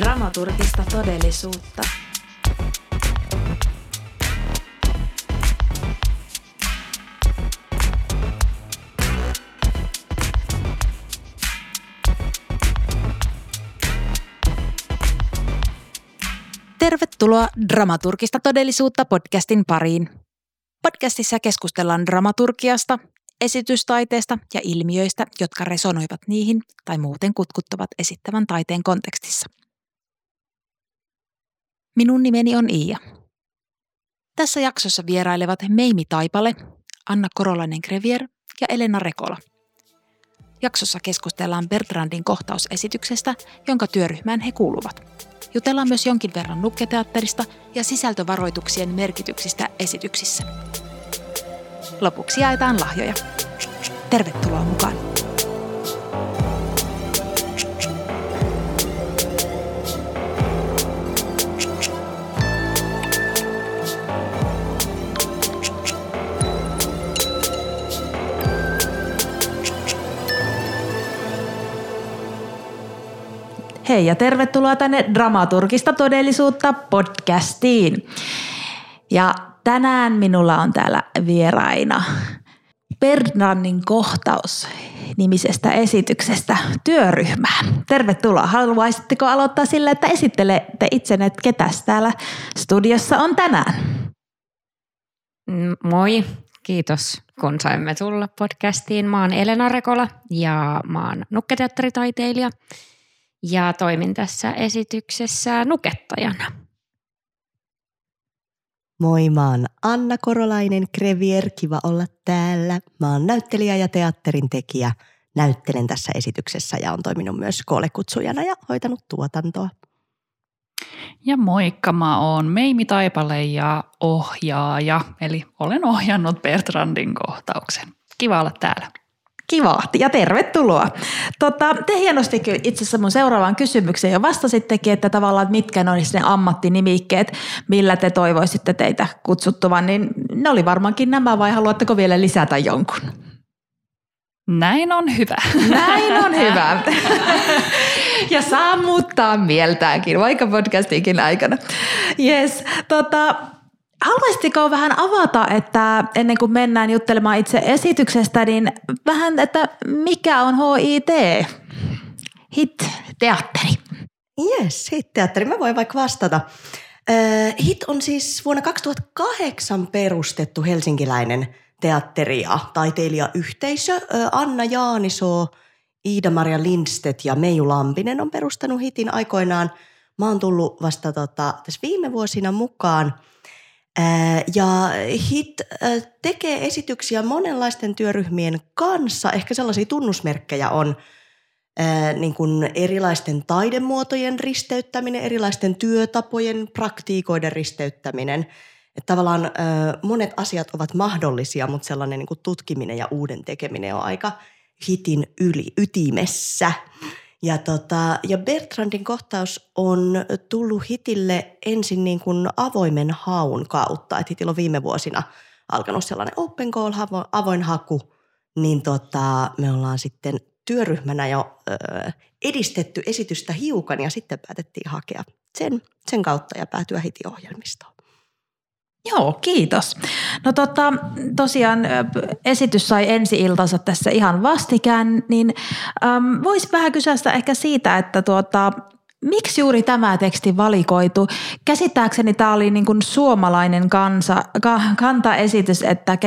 Dramaturgista todellisuutta. Tervetuloa Dramaturgista todellisuutta podcastin pariin. Podcastissa keskustellaan dramaturgiasta, esitystaiteesta ja ilmiöistä, jotka resonoivat niihin tai muuten kutkuttavat esittävän taiteen kontekstissa. Minun nimeni on Iia. Tässä jaksossa vierailevat Meimi Taipale, Anna Korolainen Grevier ja Elena Rekola. Jaksossa keskustellaan Bertrandin kohtausesityksestä, jonka työryhmään he kuuluvat. Jutellaan myös jonkin verran nukketeatterista ja sisältövaroituksien merkityksistä esityksissä. Lopuksi jaetaan lahjoja. Tervetuloa mukaan! Hei ja tervetuloa tänne Dramaturgista todellisuutta podcastiin. Ja tänään minulla on täällä vieraina Bernardin kohtaus nimisestä esityksestä työryhmää. Tervetuloa. Haluaisitteko aloittaa sillä, että esittelette itsenne, että ketäs täällä studiossa on tänään? Mm, moi, kiitos kun saimme tulla podcastiin. Mä oon Elena Rekola ja mä oon nukketeatteritaiteilija ja toimin tässä esityksessä nukettajana. Moi, mä oon Anna Korolainen Krevier, kiva olla täällä. Mä oon näyttelijä ja teatterin tekijä. Näyttelen tässä esityksessä ja on toiminut myös koolekutsujana ja hoitanut tuotantoa. Ja moikka, mä oon Meimi Taipale ja ohjaaja, eli olen ohjannut Bertrandin kohtauksen. Kiva olla täällä. Kiva ja tervetuloa. Tota, te hienosti itse asiassa mun seuraavaan kysymykseen jo vastasittekin, että tavallaan että mitkä ne olisivat ne ammattinimikkeet, millä te toivoisitte teitä kutsuttavan, niin ne oli varmaankin nämä vai haluatteko vielä lisätä jonkun? Näin on hyvä. Näin on hyvä. ja saa muuttaa mieltäänkin, vaikka podcastikin aikana. Yes, tota, Haluaisitko vähän avata, että ennen kuin mennään juttelemaan itse esityksestä, niin vähän, että mikä on HIT? HIT-teatteri. Yes, HIT-teatteri. Mä voin vaikka vastata. HIT on siis vuonna 2008 perustettu helsinkiläinen teatteri- ja taiteilijayhteisö. Anna Jaanisoo, Iida-Maria Lindstedt ja Meiju Lampinen on perustanut HITin aikoinaan. Mä oon tullut vasta tota, tässä viime vuosina mukaan – ja HIT tekee esityksiä monenlaisten työryhmien kanssa. Ehkä sellaisia tunnusmerkkejä on niin kuin erilaisten taidemuotojen risteyttäminen, erilaisten työtapojen, praktiikoiden risteyttäminen. Että tavallaan monet asiat ovat mahdollisia, mutta sellainen niin kuin tutkiminen ja uuden tekeminen on aika hitin yli, ytimessä. Ja, tota, ja Bertrandin kohtaus on tullut hitille ensin niin kuin avoimen haun kautta. Että hitillä on viime vuosina alkanut sellainen open call, avoin haku. Niin tota, me ollaan sitten työryhmänä jo ö, edistetty esitystä hiukan ja sitten päätettiin hakea sen, sen kautta ja päätyä hitiohjelmistoon. Joo, kiitos. No tota, tosiaan esitys sai ensi-iltansa tässä ihan vastikään, niin äm, voisi vähän kysyä ehkä siitä, että tuota, miksi juuri tämä teksti valikoitu? Käsittääkseni tämä oli niin kuin suomalainen kansa, ka, kantaesitys, että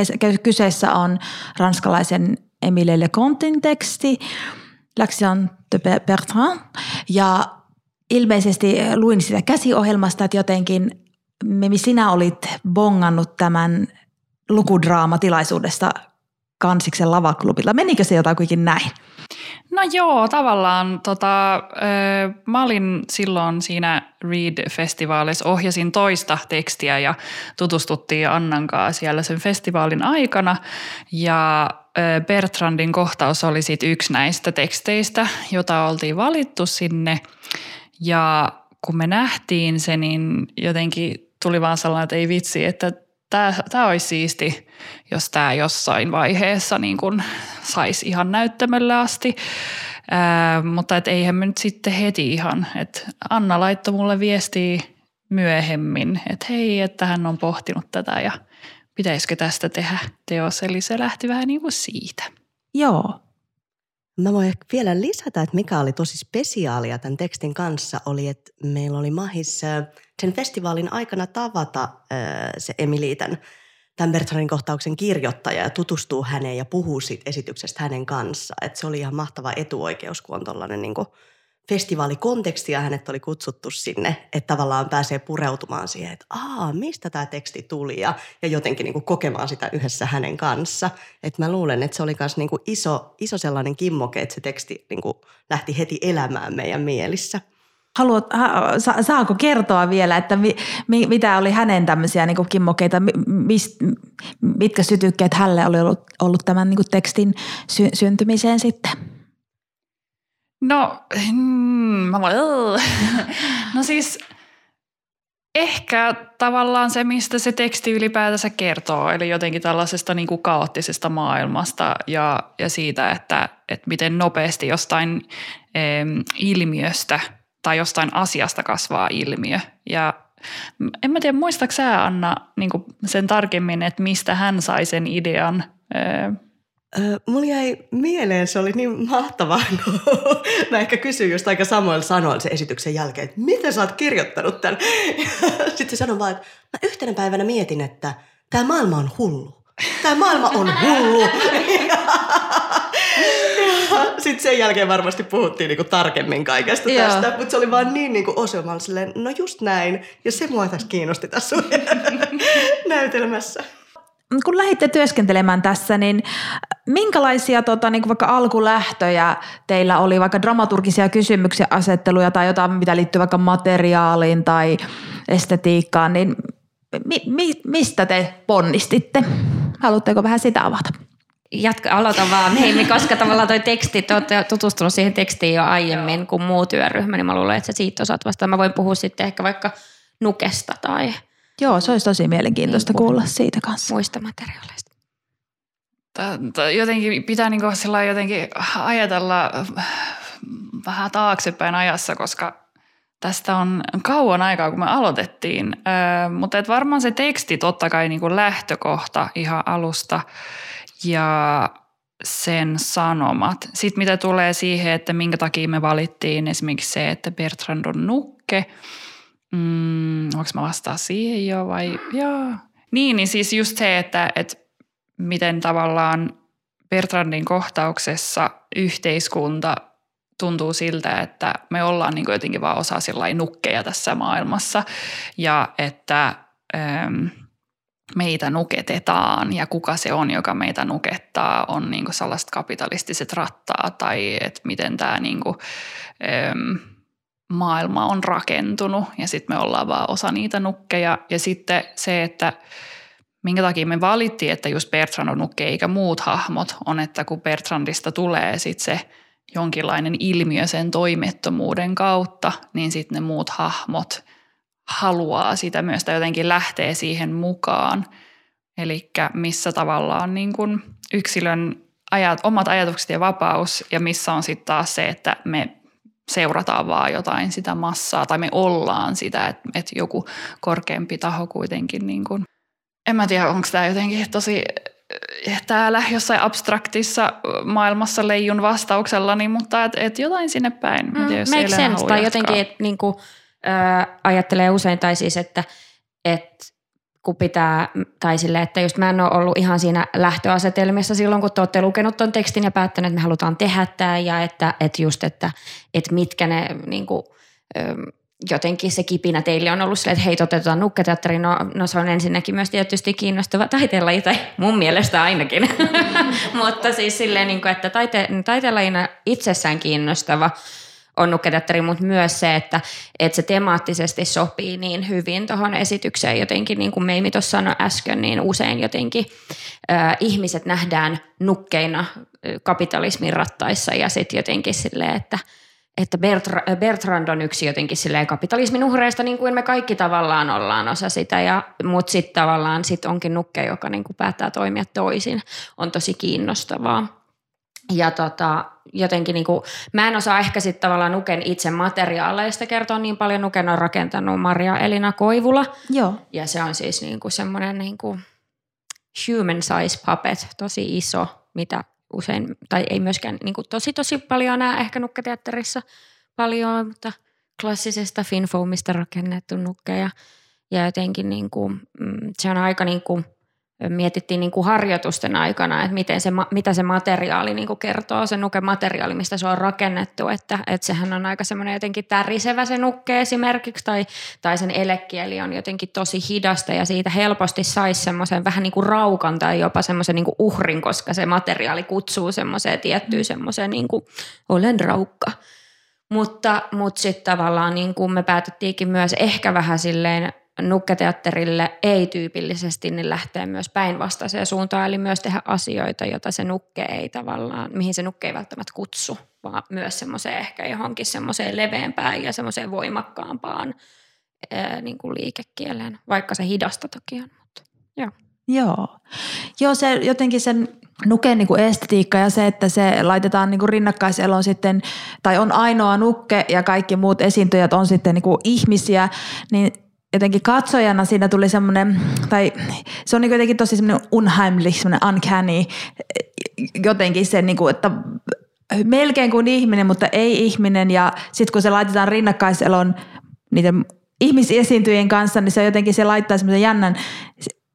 kyseessä on ranskalaisen Emile Lecontin teksti, L'action de Bertrand, ja ilmeisesti luin sitä käsiohjelmasta, että jotenkin – Memi, sinä olit bongannut tämän lukudraamatilaisuudesta Kansiksen lavaklubilla. Menikö se jotakuinkin näin? No joo, tavallaan tota, mä olin silloin siinä Read-festivaalissa, ohjasin toista tekstiä ja tutustuttiin Annan kanssa siellä sen festivaalin aikana. Ja Bertrandin kohtaus oli sitten yksi näistä teksteistä, jota oltiin valittu sinne. Ja kun me nähtiin se, niin jotenkin tuli vaan sellainen, että ei vitsi, että tämä, tämä olisi siisti, jos tämä jossain vaiheessa niin kuin saisi ihan näyttämölle asti. Ää, mutta et eihän me nyt sitten heti ihan. Et Anna laittoi mulle viestiä myöhemmin, että hei, että hän on pohtinut tätä ja pitäisikö tästä tehdä teos. Eli se lähti vähän niin kuin siitä. Joo. Mä voin ehkä vielä lisätä, että mikä oli tosi spesiaalia tämän tekstin kanssa, oli, että meillä oli mahis sen festivaalin aikana tavata se Emiliitän tämän Bertrandin kohtauksen kirjoittaja ja tutustuu häneen ja puhuu siitä esityksestä hänen kanssa. Että se oli ihan mahtava etuoikeus, kun on tollainen niin festivaalikonteksti ja hänet oli kutsuttu sinne, että tavallaan pääsee pureutumaan siihen, että aa, mistä tämä teksti tuli ja, ja jotenkin niin kuin kokemaan sitä yhdessä hänen kanssa. Että mä luulen, että se oli myös niin iso, iso sellainen kimmoke, että se teksti niin kuin lähti heti elämään meidän mielissä. Haluat, sa, saako kertoa vielä, että mi, mi, mitä oli hänen tämmöisiä niin kimmokeita, mist, mitkä sytykkeet hälle oli ollut, ollut tämän niin tekstin sy, syntymiseen sitten? No, mm, mä voin, no siis ehkä tavallaan se, mistä se teksti ylipäätänsä kertoo, eli jotenkin tällaisesta niin kuin kaoottisesta maailmasta ja, ja siitä, että, että miten nopeasti jostain e, ilmiöstä tai jostain asiasta kasvaa ilmiö. Ja en mä tiedä, muistaako sä Anna niin sen tarkemmin, että mistä hän sai sen idean mulla jäi mieleen, se oli niin mahtavaa, kun mä ehkä kysyin just aika samoilla sanoilla sen esityksen jälkeen, että miten sä oot kirjoittanut tämän? Sitten se sanoi vaan, että mä yhtenä päivänä mietin, että tämä maailma on hullu. Tämä maailma on hullu. Sitten sen jälkeen varmasti puhuttiin niinku tarkemmin kaikesta Joo. tästä, mutta se oli vaan niin niinku osumalla silleen, no just näin. Ja se mua tässä kiinnosti tässä näytelmässä kun lähditte työskentelemään tässä, niin minkälaisia tota, niin vaikka alkulähtöjä teillä oli, vaikka dramaturgisia kysymyksiä, asetteluja tai jotain, mitä liittyy vaikka materiaaliin tai estetiikkaan, niin mi, mi, mistä te ponnistitte? Haluatteko vähän sitä avata? Jatka, aloita vaan. Hei, koska tavallaan toi teksti, te olette tutustunut siihen tekstiin jo aiemmin kuin muu työryhmä, niin mä luulen, että sä siitä osaat vastaan. Mä voin puhua sitten ehkä vaikka Nukesta tai – Joo, se olisi tosi mielenkiintoista niin, kuulla siitä kanssa. Muista materiaaleista. Jotenkin pitää niin jotenkin ajatella äh, vähän taaksepäin ajassa, koska tästä on kauan aikaa, kun me aloitettiin. Öö, mutta et varmaan se teksti totta kai niin kuin lähtökohta ihan alusta ja sen sanomat. Sitten mitä tulee siihen, että minkä takia me valittiin esimerkiksi se, että Bertrand on nukke – Mm, onko mä vastaa siihen jo vai joo. Niin, niin siis just se, että, että miten tavallaan Bertrandin kohtauksessa yhteiskunta tuntuu siltä, että me ollaan niin jotenkin vaan osa nukkeja tässä maailmassa ja että ähm, meitä nuketetaan ja kuka se on, joka meitä nukettaa, on niin sellaiset kapitalistiset rattaa tai että miten tämä niin kuin, ähm, maailma on rakentunut ja sitten me ollaan vaan osa niitä nukkeja. Ja sitten se, että minkä takia me valittiin, että just Bertrand on nukke eikä muut hahmot, on, että kun Bertrandista tulee sitten se jonkinlainen ilmiö sen toimettomuuden kautta, niin sitten ne muut hahmot haluaa sitä myös tai jotenkin lähtee siihen mukaan. Eli missä tavallaan niin kuin yksilön ajat, omat ajatukset ja vapaus ja missä on sitten taas se, että me seurataan vaan jotain sitä massaa tai me ollaan sitä, että, että joku korkeampi taho kuitenkin niin kuin, en mä tiedä, onko tämä jotenkin tosi eh, täällä jossain abstraktissa maailmassa leijun vastauksellani, mutta et, et jotain sinne päin. Mm, tiedä, make sense, tai jotenkin, että niinku, äh, ajattelee usein, tai siis, että et kun pitää, tai sille, että just mä en ole ollut ihan siinä lähtöasetelmissa silloin, kun te olette lukenut tuon tekstin ja päättäneet, että me halutaan tehdä tämä ja että, että just, että, että mitkä ne niin kuin, jotenkin se kipinä teille on ollut silleen, että hei toteutetaan nukketeatteri, no, no se on ensinnäkin myös tietysti kiinnostava taiteenlaji, tai mun mielestä ainakin, mutta siis silleen, niin kuin, että taite, taiteenlajina itsessään kiinnostava – on nukketeatteri, mutta myös se, että, että se temaattisesti sopii niin hyvin tuohon esitykseen. Jotenkin, niin kuin Meimi tuossa sanoi äsken, niin usein jotenkin äh, ihmiset nähdään nukkeina kapitalismin rattaissa ja sitten jotenkin silleen, että että Bertra, Bertrand on yksi jotenkin silleen kapitalismin uhreista, niin kuin me kaikki tavallaan ollaan osa sitä, ja, mutta sitten tavallaan sit onkin nukke, joka niin kuin päättää toimia toisin, on tosi kiinnostavaa. Ja tota, jotenkin niin kuin, mä en osaa ehkä sitten tavallaan Nuken itse materiaaleista kertoa niin paljon. Nuken on rakentanut Maria Elina Koivula. Joo. Ja se on siis niin kuin semmoinen niin kuin human size puppet, tosi iso, mitä usein, tai ei myöskään niin kuin tosi tosi paljon näe ehkä nukketeatterissa paljon, mutta klassisesta finfoamista rakennettu nukke ja, ja jotenkin niin kuin, mm, se on aika niin kuin, mietittiin niin kuin harjoitusten aikana, että miten se, mitä se materiaali niin kuin kertoo, se nukemateriaali, mistä se on rakennettu, että, että sehän on aika semmoinen jotenkin tärisevä se nukke esimerkiksi, tai, tai sen elekieli on jotenkin tosi hidasta ja siitä helposti saisi semmoisen vähän niin kuin raukan tai jopa semmoisen niin kuin uhrin, koska se materiaali kutsuu semmoiseen tiettyyn semmoiseen niin kuin olen raukka. Mutta, mutta sitten tavallaan niin kuin me päätettiinkin myös ehkä vähän silleen nukketeatterille ei-tyypillisesti niin lähtee myös päinvastaiseen suuntaan, eli myös tehdä asioita, joita se nukke ei tavallaan, mihin se nukke ei välttämättä kutsu, vaan myös semmoiseen ehkä johonkin semmoiseen leveämpään ja semmoiseen voimakkaampaan ää, niin kuin liikekieleen, vaikka se hidasta toki on. Mutta, joo. Joo. Joo, se jotenkin sen nuken niin kuin estetiikka ja se, että se laitetaan niin kuin rinnakkaiselon sitten, tai on ainoa nukke ja kaikki muut esiintyjät on sitten niin kuin ihmisiä, niin jotenkin katsojana siinä tuli semmoinen, tai se on niin jotenkin tosi semmoinen unheimlich, semmoinen uncanny, jotenkin se, niin kuin, että melkein kuin ihminen, mutta ei ihminen. Ja sitten kun se laitetaan rinnakkaiselon niiden ihmisesiintyjien kanssa, niin se jotenkin se laittaa semmoisen jännän,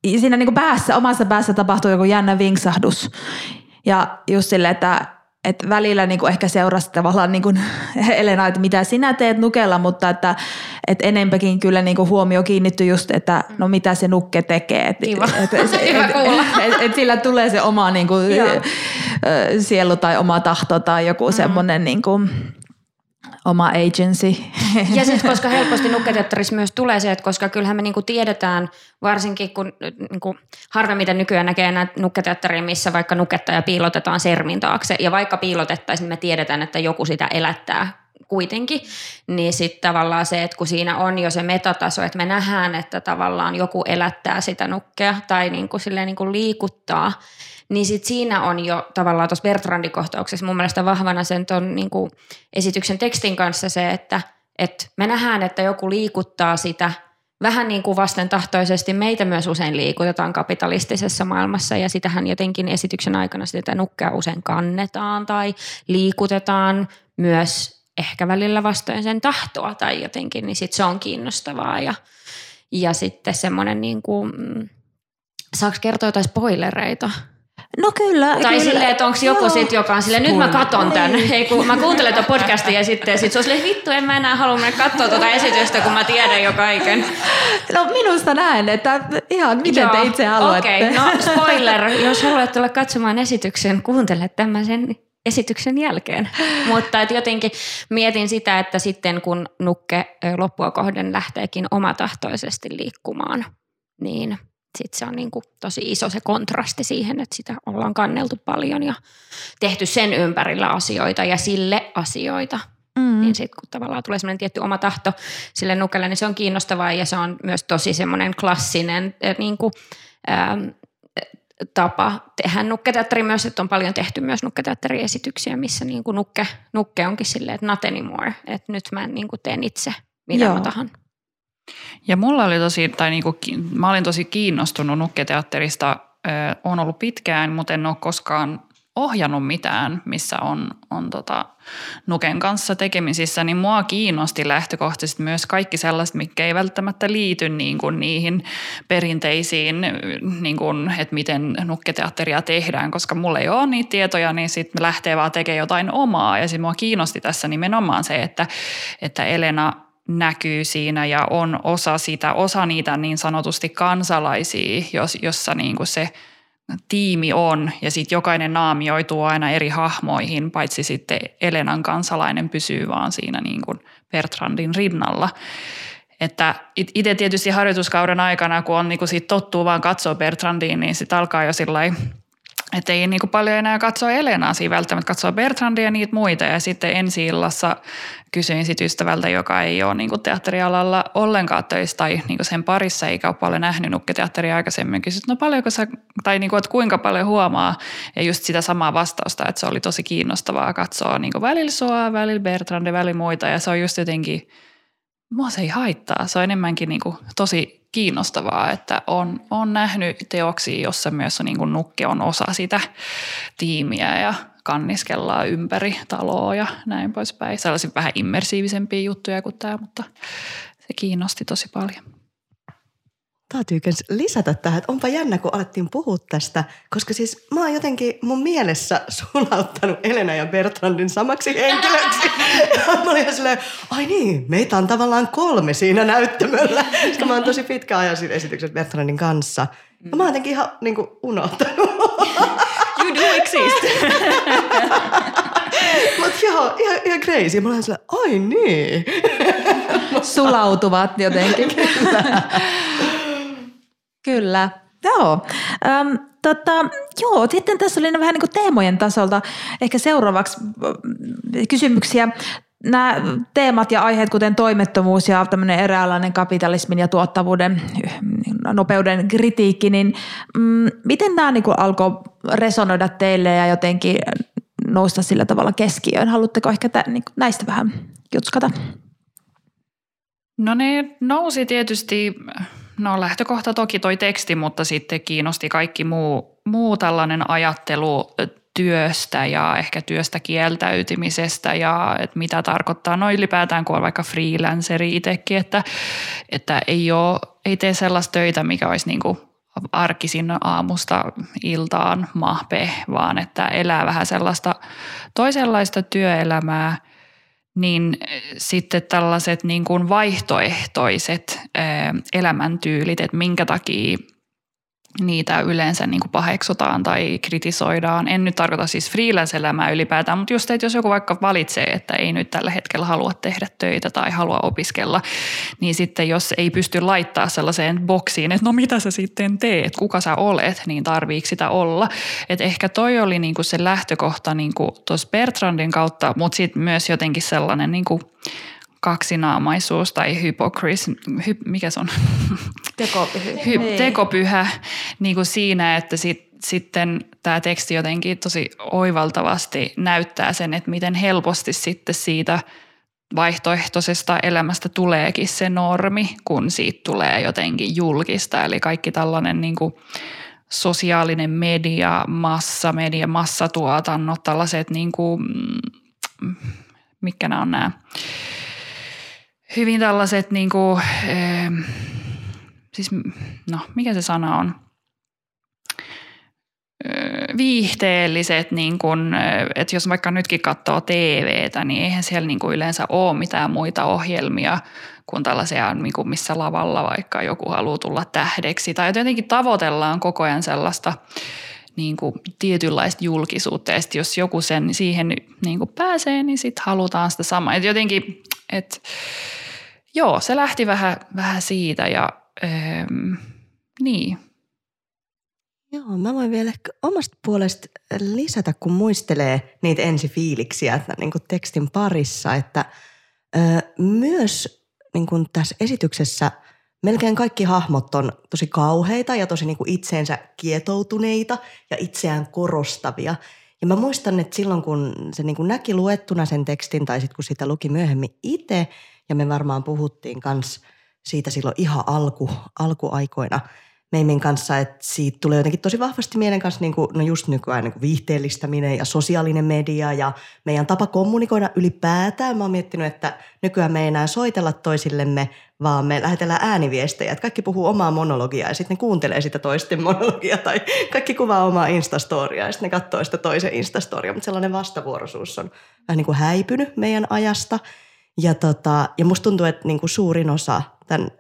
siinä niin kuin päässä, omassa päässä tapahtuu joku jännä vinksahdus. Ja just silleen, että että välillä niin kuin ehkä seurasi tavallaan niin kuin Elena, että mitä sinä teet nukella, mutta että, että enempäkin kyllä niin kuin huomio kiinnittyy just, että no mitä se nukke tekee. Et, Kiva. Et, et, et, et, et sillä tulee se oma niin kuin, sielu tai oma tahto tai joku mm. semmoinen niin kuin, oma agency. Ja sitten koska helposti nukketeatterissa myös tulee se, että koska kyllähän me niinku tiedetään, varsinkin kun niinku, harvemmin nykyään näkee näitä nukketeatteria, missä vaikka nukettaja piilotetaan sermin taakse. Ja vaikka piilotettaisiin, niin me tiedetään, että joku sitä elättää kuitenkin, niin sitten tavallaan se, että kun siinä on jo se metataso, että me nähdään, että tavallaan joku elättää sitä nukkea tai niin kuin silleen niin kuin liikuttaa, niin sit siinä on jo tavallaan tuossa Bertrandin kohtauksessa mun mielestä vahvana sen ton niin kuin esityksen tekstin kanssa se, että, että me nähdään, että joku liikuttaa sitä vähän niin kuin vastentahtoisesti meitä myös usein liikutetaan kapitalistisessa maailmassa ja sitähän jotenkin esityksen aikana sitä nukkea usein kannetaan tai liikutetaan myös ehkä välillä vastoin sen tahtoa tai jotenkin, niin sit se on kiinnostavaa ja, ja sitten semmoinen niin kuin, mm, saako kertoa jotain spoilereita? No kyllä. Tai kyllä. silleen, että onko joku sitten, joka on silleen, nyt mä katon tän. Niin. Ei, kun mä kuuntelen tuon podcastin ja sitten sit se on silleen, vittu, en mä enää halua mennä katsoa tuota esitystä, kun mä tiedän jo kaiken. No minusta näen, että ihan miten Joo, te itse haluatte. Okei, okay. no spoiler, jos haluat tulla katsomaan esityksen, kuuntele tämmöisen esityksen jälkeen. Mutta et jotenkin mietin sitä, että sitten kun nukke loppua kohden lähteekin omatahtoisesti liikkumaan, niin – sitten se on niin kuin tosi iso se kontrasti siihen, että sitä ollaan kanneltu paljon ja tehty sen ympärillä asioita ja sille asioita. Mm. Niin sitten kun tavallaan tulee semmoinen tietty oma tahto sille nukelle, niin se on kiinnostavaa ja se on myös tosi semmoinen klassinen niin kuin, ähm, tapa tehdä nukketeatteri myös, että on paljon tehty myös nukketeatteriesityksiä, missä niin kuin nukke, nukke onkin silleen, että not anymore, että nyt mä niin kuin teen itse mitä Joo. mä tahan. Ja mulla oli tosi, tai niinku, mä olin tosi kiinnostunut nukketeatterista, on ollut pitkään, mutta en ole koskaan ohjannut mitään, missä on, on tota Nuken kanssa tekemisissä, niin mua kiinnosti lähtökohtaisesti myös kaikki sellaiset, mikä ei välttämättä liity niin kuin niihin perinteisiin, niin kuin, että miten nukketeatteria tehdään, koska mulla ei ole niitä tietoja, niin sitten lähtee vaan tekemään jotain omaa. Ja sitten mua kiinnosti tässä nimenomaan se, että, että Elena – näkyy siinä ja on osa sitä, osa niitä niin sanotusti kansalaisia, jos, jossa niin kuin se tiimi on ja sitten jokainen naamioituu aina eri hahmoihin, paitsi sitten Elenan kansalainen pysyy vaan siinä niin kuin Bertrandin rinnalla. Että itse tietysti harjoituskauden aikana, kun on niin kuin sit tottuu vaan katsoa Bertrandiin, niin sitten alkaa jo sillä että ei niin kuin paljon enää katsoa Elenaa siinä välttämättä, katsoa Bertrandia ja niitä muita. Ja sitten ensi illassa kysyin sit ystävältä, joka ei ole niin kuin teatterialalla ollenkaan töissä tai niin kuin sen parissa eikä ole paljon nähnyt nukketeatteria aikaisemmin. Kysyin, no paljonko sä, tai niin kuin, että kuinka paljon huomaa ja just sitä samaa vastausta, että se oli tosi kiinnostavaa katsoa niin kuin välillä sua, välillä Bertrandia, välillä muita ja se on just jotenkin, mua se ei haittaa. Se on enemmänkin niin kuin tosi kiinnostavaa, että on, on nähnyt teoksia, jossa myös on, niin kuin nukke on osa sitä tiimiä ja kanniskellaan ympäri taloa ja näin poispäin. Sellaisia vähän immersiivisempia juttuja kuin tämä, mutta se kiinnosti tosi paljon. Täytyy lisätä tähän, että onpa jännä, kun alettiin puhua tästä, koska siis mä oon jotenkin mun mielessä sulauttanut Elena ja Bertrandin samaksi henkilöksi. Ja mä olin silleen, ai niin, meitä on tavallaan kolme siinä näyttämöllä, koska mä oon tosi pitkä ajan siinä esityksessä Bertrandin kanssa. Ja mä oon jotenkin ihan niin kuin unohtanut. You do exist. Mutta joo, ihan, ihan crazy. Mä olin ai niin. Sulautuvat jotenkin. Kyllä. Joo. Ähm, tota, joo, sitten tässä oli vähän niin kuin teemojen tasolta ehkä seuraavaksi kysymyksiä. Nämä teemat ja aiheet, kuten toimettomuus ja tämmöinen eräänlainen kapitalismin ja tuottavuuden nopeuden kritiikki, niin mm, miten nämä niin alkoi resonoida teille ja jotenkin nousta sillä tavalla keskiöön? Haluatteko ehkä tä, niin näistä vähän jutskata? No ne nousi tietysti No lähtökohta toki toi teksti, mutta sitten kiinnosti kaikki muu, muu tällainen ajattelu työstä ja ehkä työstä kieltäytymisestä ja että mitä tarkoittaa. No ylipäätään, kun on vaikka freelanceri itsekin, että, että ei, ole, ei tee sellaista töitä, mikä olisi niin kuin arkisin aamusta iltaan mahpe, vaan että elää vähän sellaista toisenlaista työelämää – niin sitten tällaiset niin kuin vaihtoehtoiset eh, elämäntyylit, että minkä takia niitä yleensä niin kuin paheksutaan tai kritisoidaan. En nyt tarkoita siis freelance-elämää ylipäätään, mutta just, että jos joku vaikka valitsee, että ei nyt tällä hetkellä halua tehdä töitä tai halua opiskella, niin sitten jos ei pysty laittaa sellaiseen boksiin, että no mitä sä sitten teet, kuka sä olet, niin tarviiko sitä olla. Että ehkä toi oli niin kuin se lähtökohta niin tuossa Bertrandin kautta, mutta sitten myös jotenkin sellainen niin kuin kaksinaamaisuus tai hypokris, hy, mikä se on? Tekopyhä. Hy, niin. tekopyhä niin kuin siinä, että sit, sitten tämä teksti jotenkin tosi oivaltavasti näyttää sen, että miten helposti sitten siitä vaihtoehtoisesta elämästä tuleekin se normi, kun siitä tulee jotenkin julkista. Eli kaikki tällainen niin kuin sosiaalinen media, massamedia, massatuotannot, tällaiset niin kuin, mm, mitkä nämä on nämä hyvin tällaiset niin kuin, äh, siis no mikä se sana on, viihteelliset, niin kun, että jos vaikka nytkin katsoo TVtä, niin eihän siellä niin kuin yleensä ole mitään muita ohjelmia kuin tällaisia, niin kuin missä lavalla vaikka joku haluaa tulla tähdeksi. Tai jotenkin tavoitellaan koko ajan sellaista niin kuin tietynlaista julkisuutta. Ja jos joku sen siihen niin kuin pääsee, niin sitten halutaan sitä samaa. Et jotenkin, että joo, se lähti vähän, vähän siitä ja ähm, niin. Joo, mä voin vielä omasta puolesta lisätä, kun muistelee niitä ensifiiliksiä niin kuin tekstin parissa, että ö, myös niin kuin tässä esityksessä melkein kaikki hahmot on tosi kauheita ja tosi niin kuin itseensä kietoutuneita ja itseään korostavia. Ja mä muistan, että silloin kun se niin kuin näki luettuna sen tekstin tai sitten kun sitä luki myöhemmin itse – ja me varmaan puhuttiin kans siitä silloin ihan alku, alkuaikoina Meimin kanssa, että siitä tulee jotenkin tosi vahvasti mielen kanssa niin kuin, no just nykyään niin kuin viihteellistäminen ja sosiaalinen media ja meidän tapa kommunikoida ylipäätään. Mä oon miettinyt, että nykyään me ei enää soitella toisillemme, vaan me lähetellään ääniviestejä. Että kaikki puhuu omaa monologiaa ja sitten ne kuuntelee sitä toisten monologiaa tai kaikki kuvaa omaa instastoriaa ja sitten ne katsoo sitä toisen instastoria. Mutta sellainen vastavuoroisuus on vähän niin kuin häipynyt meidän ajasta – ja, tota, ja musta tuntuu, että niin kuin suurin osa tämän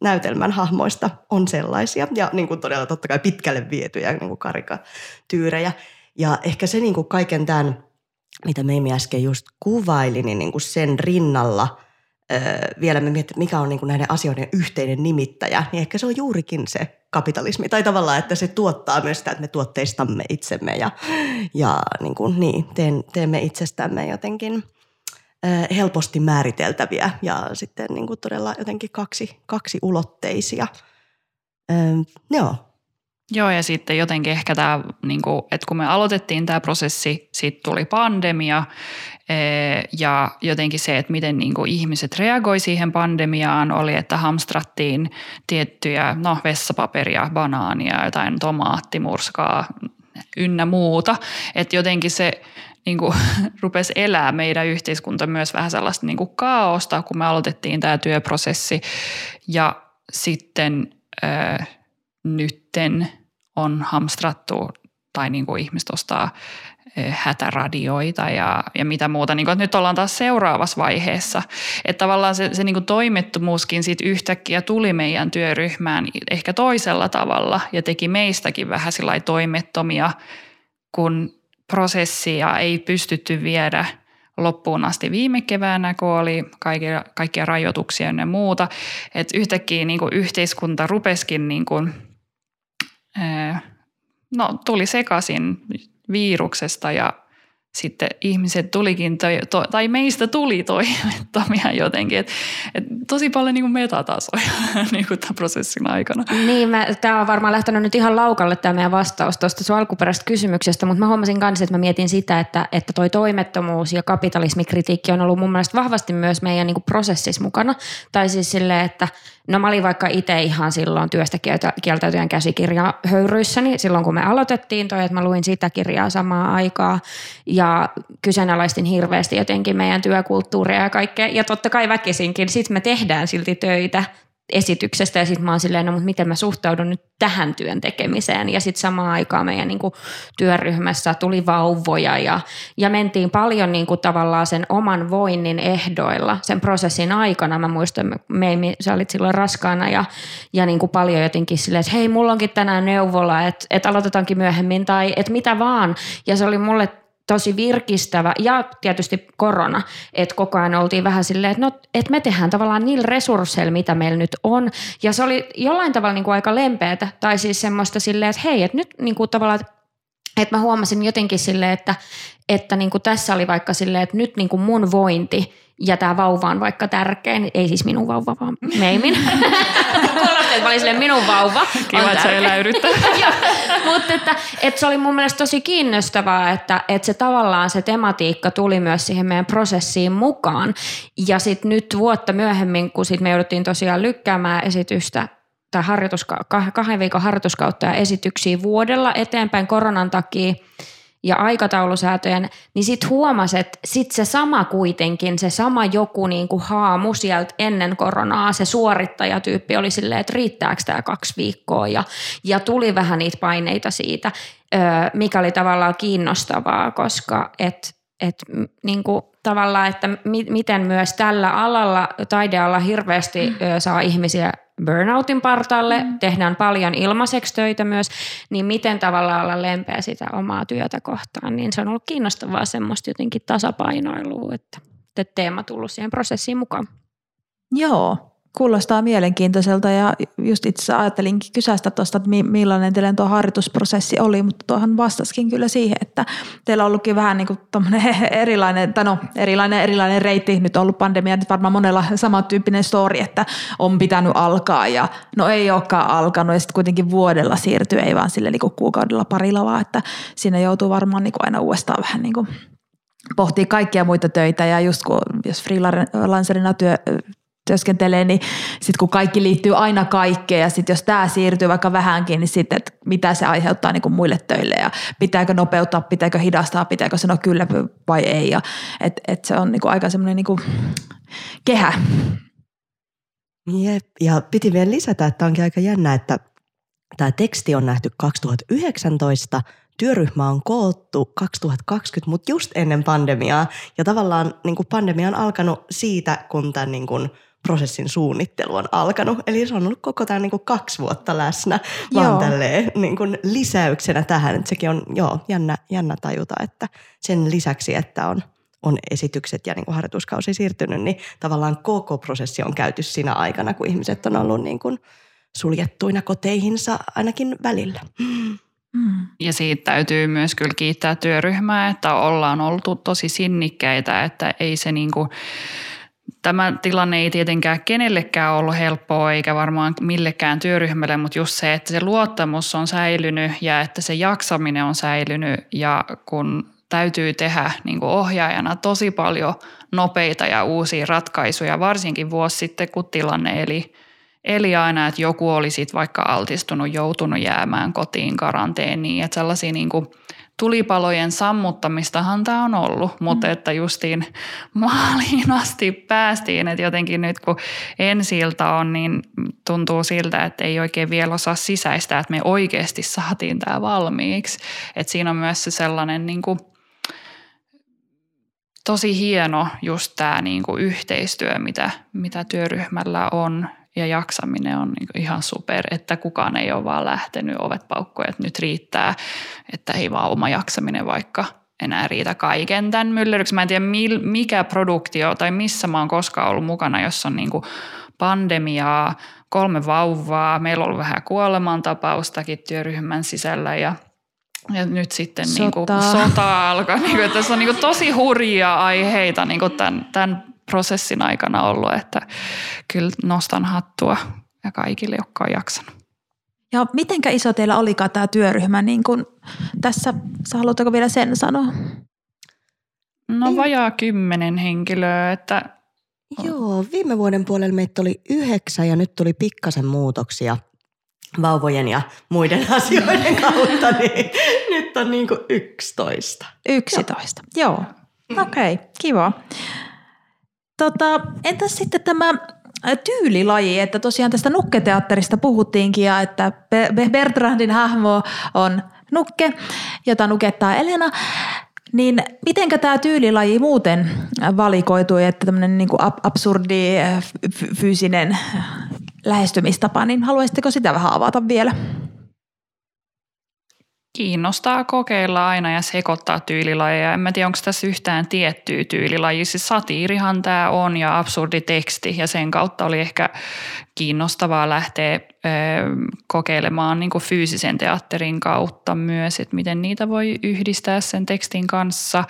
näytelmän hahmoista on sellaisia ja niin kuin todella totta kai pitkälle vietyjä niin kuin karikatyyrejä. Ja ehkä se niin kuin kaiken tämän, mitä Meimi äsken just kuvaili, niin, niin kuin sen rinnalla vielä me miettii, mikä on niin kuin näiden asioiden yhteinen nimittäjä, niin ehkä se on juurikin se kapitalismi. Tai tavallaan, että se tuottaa myös sitä, että me tuotteistamme itsemme ja, ja niin kuin, niin, teemme itsestämme jotenkin helposti määriteltäviä ja sitten niin kuin todella jotenkin kaksi, kaksi ulotteisia. joo, Joo, ja sitten jotenkin ehkä tämä, niin kuin, että kun me aloitettiin tämä prosessi, sitten tuli pandemia ja jotenkin se, että miten niin kuin ihmiset reagoi siihen pandemiaan, oli, että hamstrattiin tiettyjä, no vessapaperia, banaania, jotain tomaattimurskaa ynnä muuta. Että jotenkin se niin kuin, rupesi elää meidän yhteiskunta myös vähän sellaista niin kuin kaaosta, kun me aloitettiin tämä työprosessi. Ja sitten äh, nytten on hamstrattu tai niin kuin ihmiset ostaa hätäradioita ja, ja mitä muuta. Niin kuin, että nyt ollaan taas seuraavassa vaiheessa. Että tavallaan se, se niin kuin toimettomuuskin siitä yhtäkkiä tuli meidän työryhmään ehkä toisella tavalla ja teki meistäkin vähän toimettomia, kun prosessia ei pystytty viedä loppuun asti viime keväänä, kun oli kaikkia, kaikkia rajoituksia ja muuta. Että yhtäkkiä niin kuin yhteiskunta rupeskin niin kuin – no, tuli sekaisin viruksesta ja sitten ihmiset tulikin, toi, to, tai meistä tuli toimettomia jotenkin. Et, et tosi paljon niin kuin metatasoja niin kuin tämän prosessin aikana. Niin, tämä on varmaan lähtenyt nyt ihan laukalle tämä meidän vastaus tuosta sun alkuperäisestä kysymyksestä, mutta mä huomasin kanssa, että mä mietin sitä, että, että toi toimettomuus ja kapitalismikritiikki on ollut mun mielestä vahvasti myös meidän niin kuin prosessissa mukana. Tai siis silleen, että No mä olin vaikka itse ihan silloin työstä kieltäytyjän käsikirja höyryissäni silloin kun me aloitettiin toi, että mä luin sitä kirjaa samaa aikaa ja kyseenalaistin hirveästi jotenkin meidän työkulttuuria ja kaikkea. Ja totta kai väkisinkin, sitten me tehdään silti töitä esityksestä ja sitten mä oon silleen, no mutta miten mä suhtaudun nyt tähän työn tekemiseen. Ja sitten samaan aikaan meidän niin kuin, työryhmässä tuli vauvoja ja, ja mentiin paljon niin kuin, tavallaan sen oman voinnin ehdoilla sen prosessin aikana. Mä muistan, me, me, sä olit silloin raskaana ja, ja niin kuin paljon jotenkin silleen, että hei mulla onkin tänään neuvola, että, että aloitetaankin myöhemmin tai että mitä vaan. Ja se oli mulle tosi virkistävä ja tietysti korona, että koko ajan oltiin vähän silleen, että, no, että me tehdään tavallaan niillä resursseilla, mitä meillä nyt on. Ja se oli jollain tavalla niin kuin aika lempeätä tai siis semmoista silleen, että hei, että nyt niin kuin tavallaan, että mä huomasin jotenkin silleen, että, että niin kuin tässä oli vaikka silleen, että nyt niin kuin mun vointi ja tämä vauva on vaikka tärkein, ei siis minun vauva, vaan Meimin. Kuulosti, että mä olin silleen, minun vauva Kiva, että sä Mutta että, että se oli mun mielestä tosi kiinnostavaa, että, että se tavallaan se tematiikka tuli myös siihen meidän prosessiin mukaan. Ja sitten nyt vuotta myöhemmin, kun sit me jouduttiin tosiaan lykkäämään esitystä tai harjoituska- kahden viikon harjoituskautta ja esityksiä vuodella eteenpäin koronan takia – ja aikataulusäätöjen, niin sitten huomasi, että sit se sama kuitenkin, se sama joku niin kuin haamu sieltä ennen koronaa, se suorittajatyyppi oli silleen, että riittääkö tämä kaksi viikkoa ja, ja tuli vähän niitä paineita siitä, mikä oli tavallaan kiinnostavaa, koska et, et, niin kuin, tavallaan, että mi, miten myös tällä alalla, taidealla hirveästi mm. saa ihmisiä burnoutin partaalle, mm. tehdään paljon ilmaiseksi töitä myös, niin miten tavallaan olla lempeä sitä omaa työtä kohtaan, niin se on ollut kiinnostavaa semmoista jotenkin tasapainoilua, että, että teema tullut siihen prosessiin mukaan. Joo, Kuulostaa mielenkiintoiselta ja just itse ajattelinkin kysästä tuosta, että millainen teidän tuo harjoitusprosessi oli, mutta tuohan vastaskin kyllä siihen, että teillä on ollutkin vähän niin kuin erilainen, tai no erilainen, erilainen reitti, nyt on ollut pandemia, nyt varmaan monella samantyyppinen story, että on pitänyt alkaa ja no ei olekaan alkanut. Ja sitten kuitenkin vuodella siirtyy, ei vaan sille niin kuin kuukaudella parilla, vaan että siinä joutuu varmaan niin kuin aina uudestaan vähän niin kuin pohtii kaikkia muita töitä. Ja just kun jos freelancerina työ, työskentelee, niin sitten kun kaikki liittyy aina kaikkeen ja sitten jos tämä siirtyy vaikka vähänkin, niin sitten mitä se aiheuttaa niin kuin muille töille ja pitääkö nopeuttaa, pitääkö hidastaa, pitääkö sanoa kyllä vai ei. Ja, et, et se on niin kuin aika semmoinen niin kuin kehä. Jep, ja piti vielä lisätä, että onkin aika jännä, että tämä teksti on nähty 2019, työryhmä on koottu 2020, mutta just ennen pandemiaa. Ja tavallaan niin kuin pandemia on alkanut siitä, kun tämän niin kuin – prosessin suunnittelu on alkanut. Eli se on ollut koko tämä niin kuin kaksi vuotta läsnä, joo. vaan tälleen niin kuin lisäyksenä tähän. Että sekin on joo, jännä, jännä tajuta, että sen lisäksi, että on on esitykset ja niin kuin harjoituskausi siirtynyt, niin tavallaan koko prosessi on käyty siinä aikana, kun ihmiset on ollut niin kuin suljettuina koteihinsa ainakin välillä. Mm. Ja siitä täytyy myös kyllä kiittää työryhmää, että ollaan oltu tosi sinnikkäitä, että ei se niin kuin, tämä tilanne ei tietenkään kenellekään ollut helppoa eikä varmaan millekään työryhmälle, mutta just se, että se luottamus on säilynyt ja että se jaksaminen on säilynyt ja kun täytyy tehdä niin kuin ohjaajana tosi paljon nopeita ja uusia ratkaisuja, varsinkin vuosi sitten, kun tilanne eli, eli aina, että joku oli sitten vaikka altistunut, joutunut jäämään kotiin karanteeniin, että sellaisia niin kuin tulipalojen sammuttamistahan tämä on ollut, mutta mm. että justiin maaliin asti päästiin, että jotenkin nyt kun ensiltä on, niin tuntuu siltä, että ei oikein vielä osaa sisäistää, että me oikeasti saatiin tämä valmiiksi. Että siinä on myös se sellainen niin kuin tosi hieno just tämä niin kuin yhteistyö, mitä, mitä työryhmällä on ja jaksaminen on niin ihan super, että kukaan ei ole vaan lähtenyt ovet paukkoja, että nyt riittää, että ei vaan oma jaksaminen vaikka enää riitä kaiken tämän myllerryksi. Mä en tiedä mikä produktio tai missä mä oon koskaan ollut mukana, jos on niin pandemiaa, kolme vauvaa, meillä on ollut vähän kuolemantapaustakin työryhmän sisällä ja – ja nyt sitten sota, niin kuin, sota alkaa. Niin kuin, että tässä on niin kuin, tosi hurjia aiheita niin kuin tämän, tämän prosessin aikana ollut, että kyllä nostan hattua ja kaikille, jotka on jaksanut. Ja mitenkä iso teillä olikaan tämä työryhmä? Niin kun tässä, haluatteko vielä sen sanoa? No vajaa kymmenen henkilöä, että Joo, viime vuoden puolella meitä oli yhdeksän ja nyt tuli pikkasen muutoksia vauvojen ja muiden asioiden kautta, niin nyt on niin kuin 11. 11, joo. joo. Okei, okay, kiva. Tota, entäs sitten tämä tyylilaji, että tosiaan tästä nukketeatterista puhuttiinkin ja että Bertrandin hahmo on nukke, jota nukettaa Elena. Niin mitenkä tämä tyylilaji muuten valikoitui, että tämmöinen niin absurdi fyysinen lähestymistapa, niin haluaisitteko sitä vähän avata vielä? Kiinnostaa kokeilla aina ja sekoittaa tyylilajeja. En mä tiedä, onko tässä yhtään tiettyä tyylilajia. Siis satiirihan tämä on ja absurdi teksti ja sen kautta oli ehkä kiinnostavaa lähteä ö, kokeilemaan niin fyysisen teatterin kautta myös, että miten niitä voi yhdistää sen tekstin kanssa.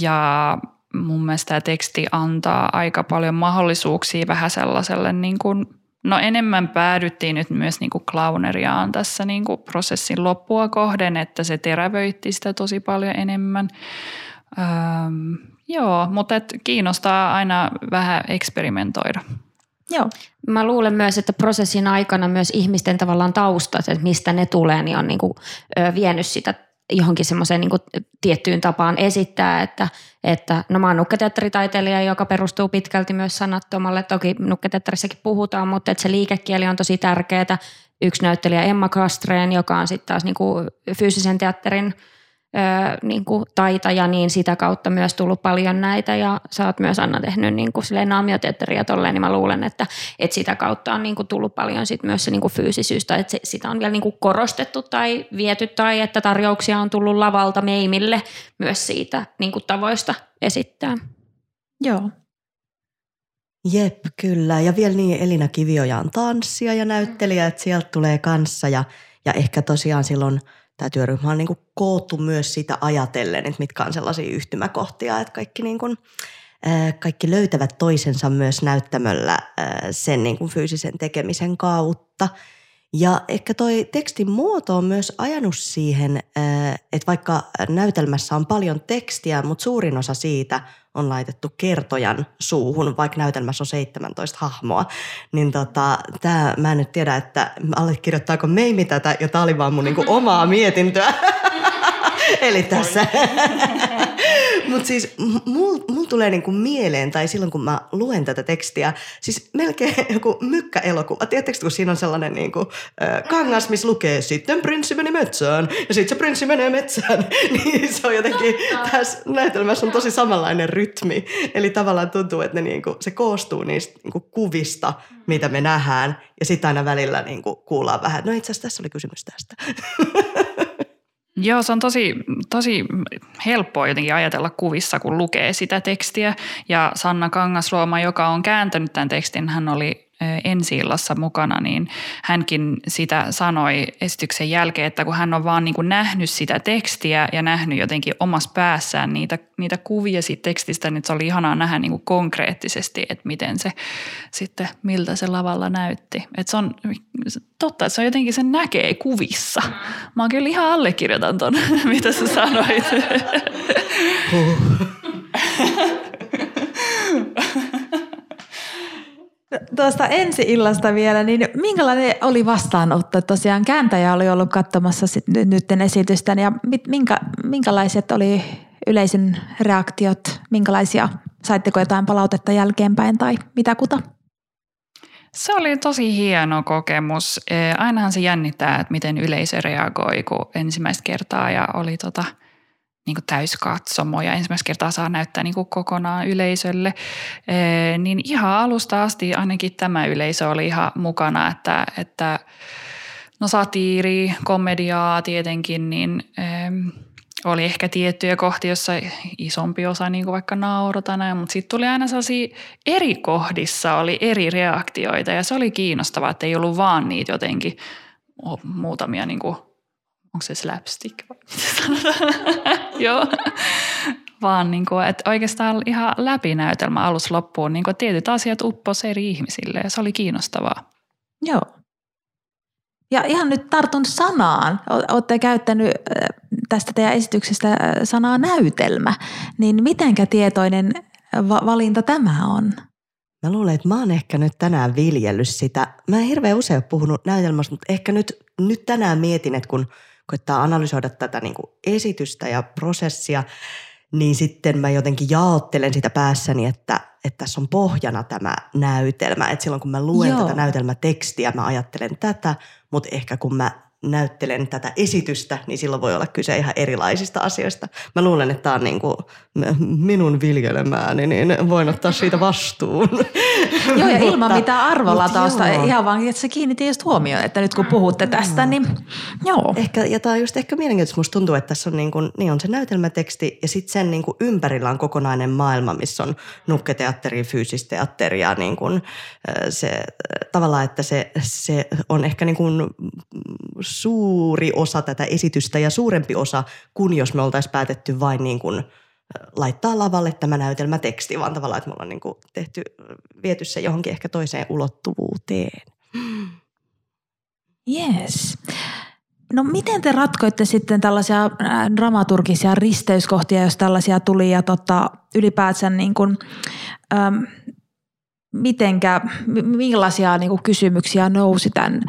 Ja mun mielestä tämä teksti antaa aika paljon mahdollisuuksia vähän sellaiselle niin kuin No enemmän päädyttiin nyt myös niin kuin klauneriaan tässä niin kuin prosessin loppua kohden, että se terävöitti sitä tosi paljon enemmän. Öm, joo, mutta et kiinnostaa aina vähän eksperimentoida. Joo. Mä luulen myös, että prosessin aikana myös ihmisten tavallaan taustat, että mistä ne tulee, niin on niin kuin, ö, vienyt sitä johonkin semmoiseen niin tiettyyn tapaan esittää, että, että no mä oon nukketeatteritaiteilija, joka perustuu pitkälti myös sanattomalle. Toki nukketeatterissakin puhutaan, mutta että se liikekieli on tosi tärkeää. Yksi näyttelijä Emma Kastreen, joka on sitten taas niin fyysisen teatterin – niin kuin taitaja, niin sitä kautta myös tullut paljon näitä ja sä oot myös Anna tehnyt niin kuin silleen naamioteatteria tolleen, niin mä luulen, että, että sitä kautta on niin kuin tullut paljon sit myös se niin kuin fyysisyys tai että se, sitä on vielä niin kuin korostettu tai viety tai että tarjouksia on tullut lavalta meimille myös siitä niin kuin tavoista esittää. Joo. Jep, kyllä. Ja vielä niin Elina Kivioja on tanssia ja näyttelijä, että sieltä tulee kanssa ja, ja ehkä tosiaan silloin – tämä työryhmä on niin kuin koottu myös sitä ajatellen, että mitkä on sellaisia yhtymäkohtia, että kaikki, niin kuin, kaikki löytävät toisensa myös näyttämöllä sen niin kuin fyysisen tekemisen kautta. Ja ehkä toi tekstin muoto on myös ajanut siihen, että vaikka näytelmässä on paljon tekstiä, mutta suurin osa siitä on laitettu kertojan suuhun, vaikka näytelmässä on 17 hahmoa. Niin tota, tää, mä en nyt tiedä, että allekirjoittaako Meimi tätä, ja tää oli vaan mun niinku omaa mietintöä. Eli tässä. Mutta siis mulla mul tulee niinku mieleen, tai silloin kun mä luen tätä tekstiä, siis melkein joku mykkäelokuva. Tiedättekö, kun siinä on sellainen niinku, äh, kangas, missä lukee sitten prinssi meni metsään, ja sitten se prinssi menee metsään. niin se on jotenkin, tässä näytelmässä on tosi samanlainen rytmi. Eli tavallaan tuntuu, että ne niinku, se koostuu niistä niinku kuvista, mitä me nähdään, ja sitten aina välillä niinku kuullaan vähän, no itse asiassa tässä oli kysymys tästä. Joo, se on tosi, tosi helppoa jotenkin ajatella kuvissa, kun lukee sitä tekstiä. Ja Sanna Kangasluoma, joka on kääntänyt tämän tekstin, hän oli ensi mukana, niin hänkin sitä sanoi esityksen jälkeen, että kun hän on vaan niin kuin nähnyt sitä tekstiä ja nähnyt jotenkin omassa päässään niitä, niitä kuvia siitä tekstistä, niin se oli ihanaa nähdä niin kuin konkreettisesti, että miten se sitten, miltä se lavalla näytti. Että se on totta, että se on jotenkin, se näkee kuvissa. Mä oon kyllä ihan allekirjoitan ton, mitä sä sanoit. Tuosta ensi-illasta vielä, niin minkälainen oli vastaanotto? Tosiaan kääntäjä oli ollut katsomassa nyt esitystä ja minkä, minkälaiset oli yleisön reaktiot? Minkälaisia, saitteko jotain palautetta jälkeenpäin tai mitä kuta? Se oli tosi hieno kokemus. Ainahan se jännittää, että miten yleisö reagoi, kun ensimmäistä kertaa ja oli tota – niin täyskatsomo ja ensimmäistä kertaa saa näyttää niin kokonaan yleisölle, niin ihan alusta asti ainakin tämä yleisö oli ihan mukana, että, että no satiiri, komediaa tietenkin, niin oli ehkä tiettyjä kohtia, jossa isompi osa niin kuin vaikka naurata näin, mutta sitten tuli aina sellaisia eri kohdissa oli eri reaktioita ja se oli kiinnostavaa, että ei ollut vaan niitä jotenkin muutamia niin kuin onko se slapstick vai Joo. Vaan niin kuin, että oikeastaan ihan läpinäytelmä alus loppuun, niin kuin, tietyt asiat uppos eri ihmisille ja se oli kiinnostavaa. Joo. Ja ihan nyt tartun sanaan. Olette käyttänyt tästä teidän esityksestä sanaa näytelmä. Niin mitenkä tietoinen valinta tämä on? Mä luulen, että mä oon ehkä nyt tänään viljellyt sitä. Mä en hirveän usein puhunut näytelmästä, mutta ehkä nyt, nyt tänään mietin, että kun – koittaa analysoida tätä niin kuin esitystä ja prosessia, niin sitten mä jotenkin jaottelen sitä päässäni, että, että tässä on pohjana tämä näytelmä. Että silloin kun mä luen Joo. tätä näytelmätekstiä, mä ajattelen tätä, mutta ehkä kun mä näyttelen tätä esitystä, niin silloin voi olla kyse ihan erilaisista asioista. Mä luulen, että tämä on niin kuin minun viljelemääni, niin voin ottaa siitä vastuun. Joo, ja ilman mitään arvolatausta, ihan vaan, että se kiinnitti just huomioon, että nyt kun puhutte tästä, niin joo. Ehkä, ja tämä on just ehkä mielenkiintoista, musta tuntuu, että tässä on, niin kuin, niin on se näytelmäteksti ja sitten sen niin kuin ympärillä on kokonainen maailma, missä on nukketeatteri, fyysisteatteria, niin kuin se tavallaan, että se, se on ehkä niin kuin suuri osa tätä esitystä ja suurempi osa kuin jos me oltaisiin päätetty vain niin kuin laittaa lavalle tämä näytelmäteksti, vaan tavallaan, että me ollaan niin kuin tehty, viety se johonkin ehkä toiseen ulottuvuuteen. Yes. No miten te ratkoitte sitten tällaisia dramaturgisia risteyskohtia, jos tällaisia tuli ja tota, ylipäätään niin kuin, äm, mitenkä, millaisia niin kuin kysymyksiä nousi tämän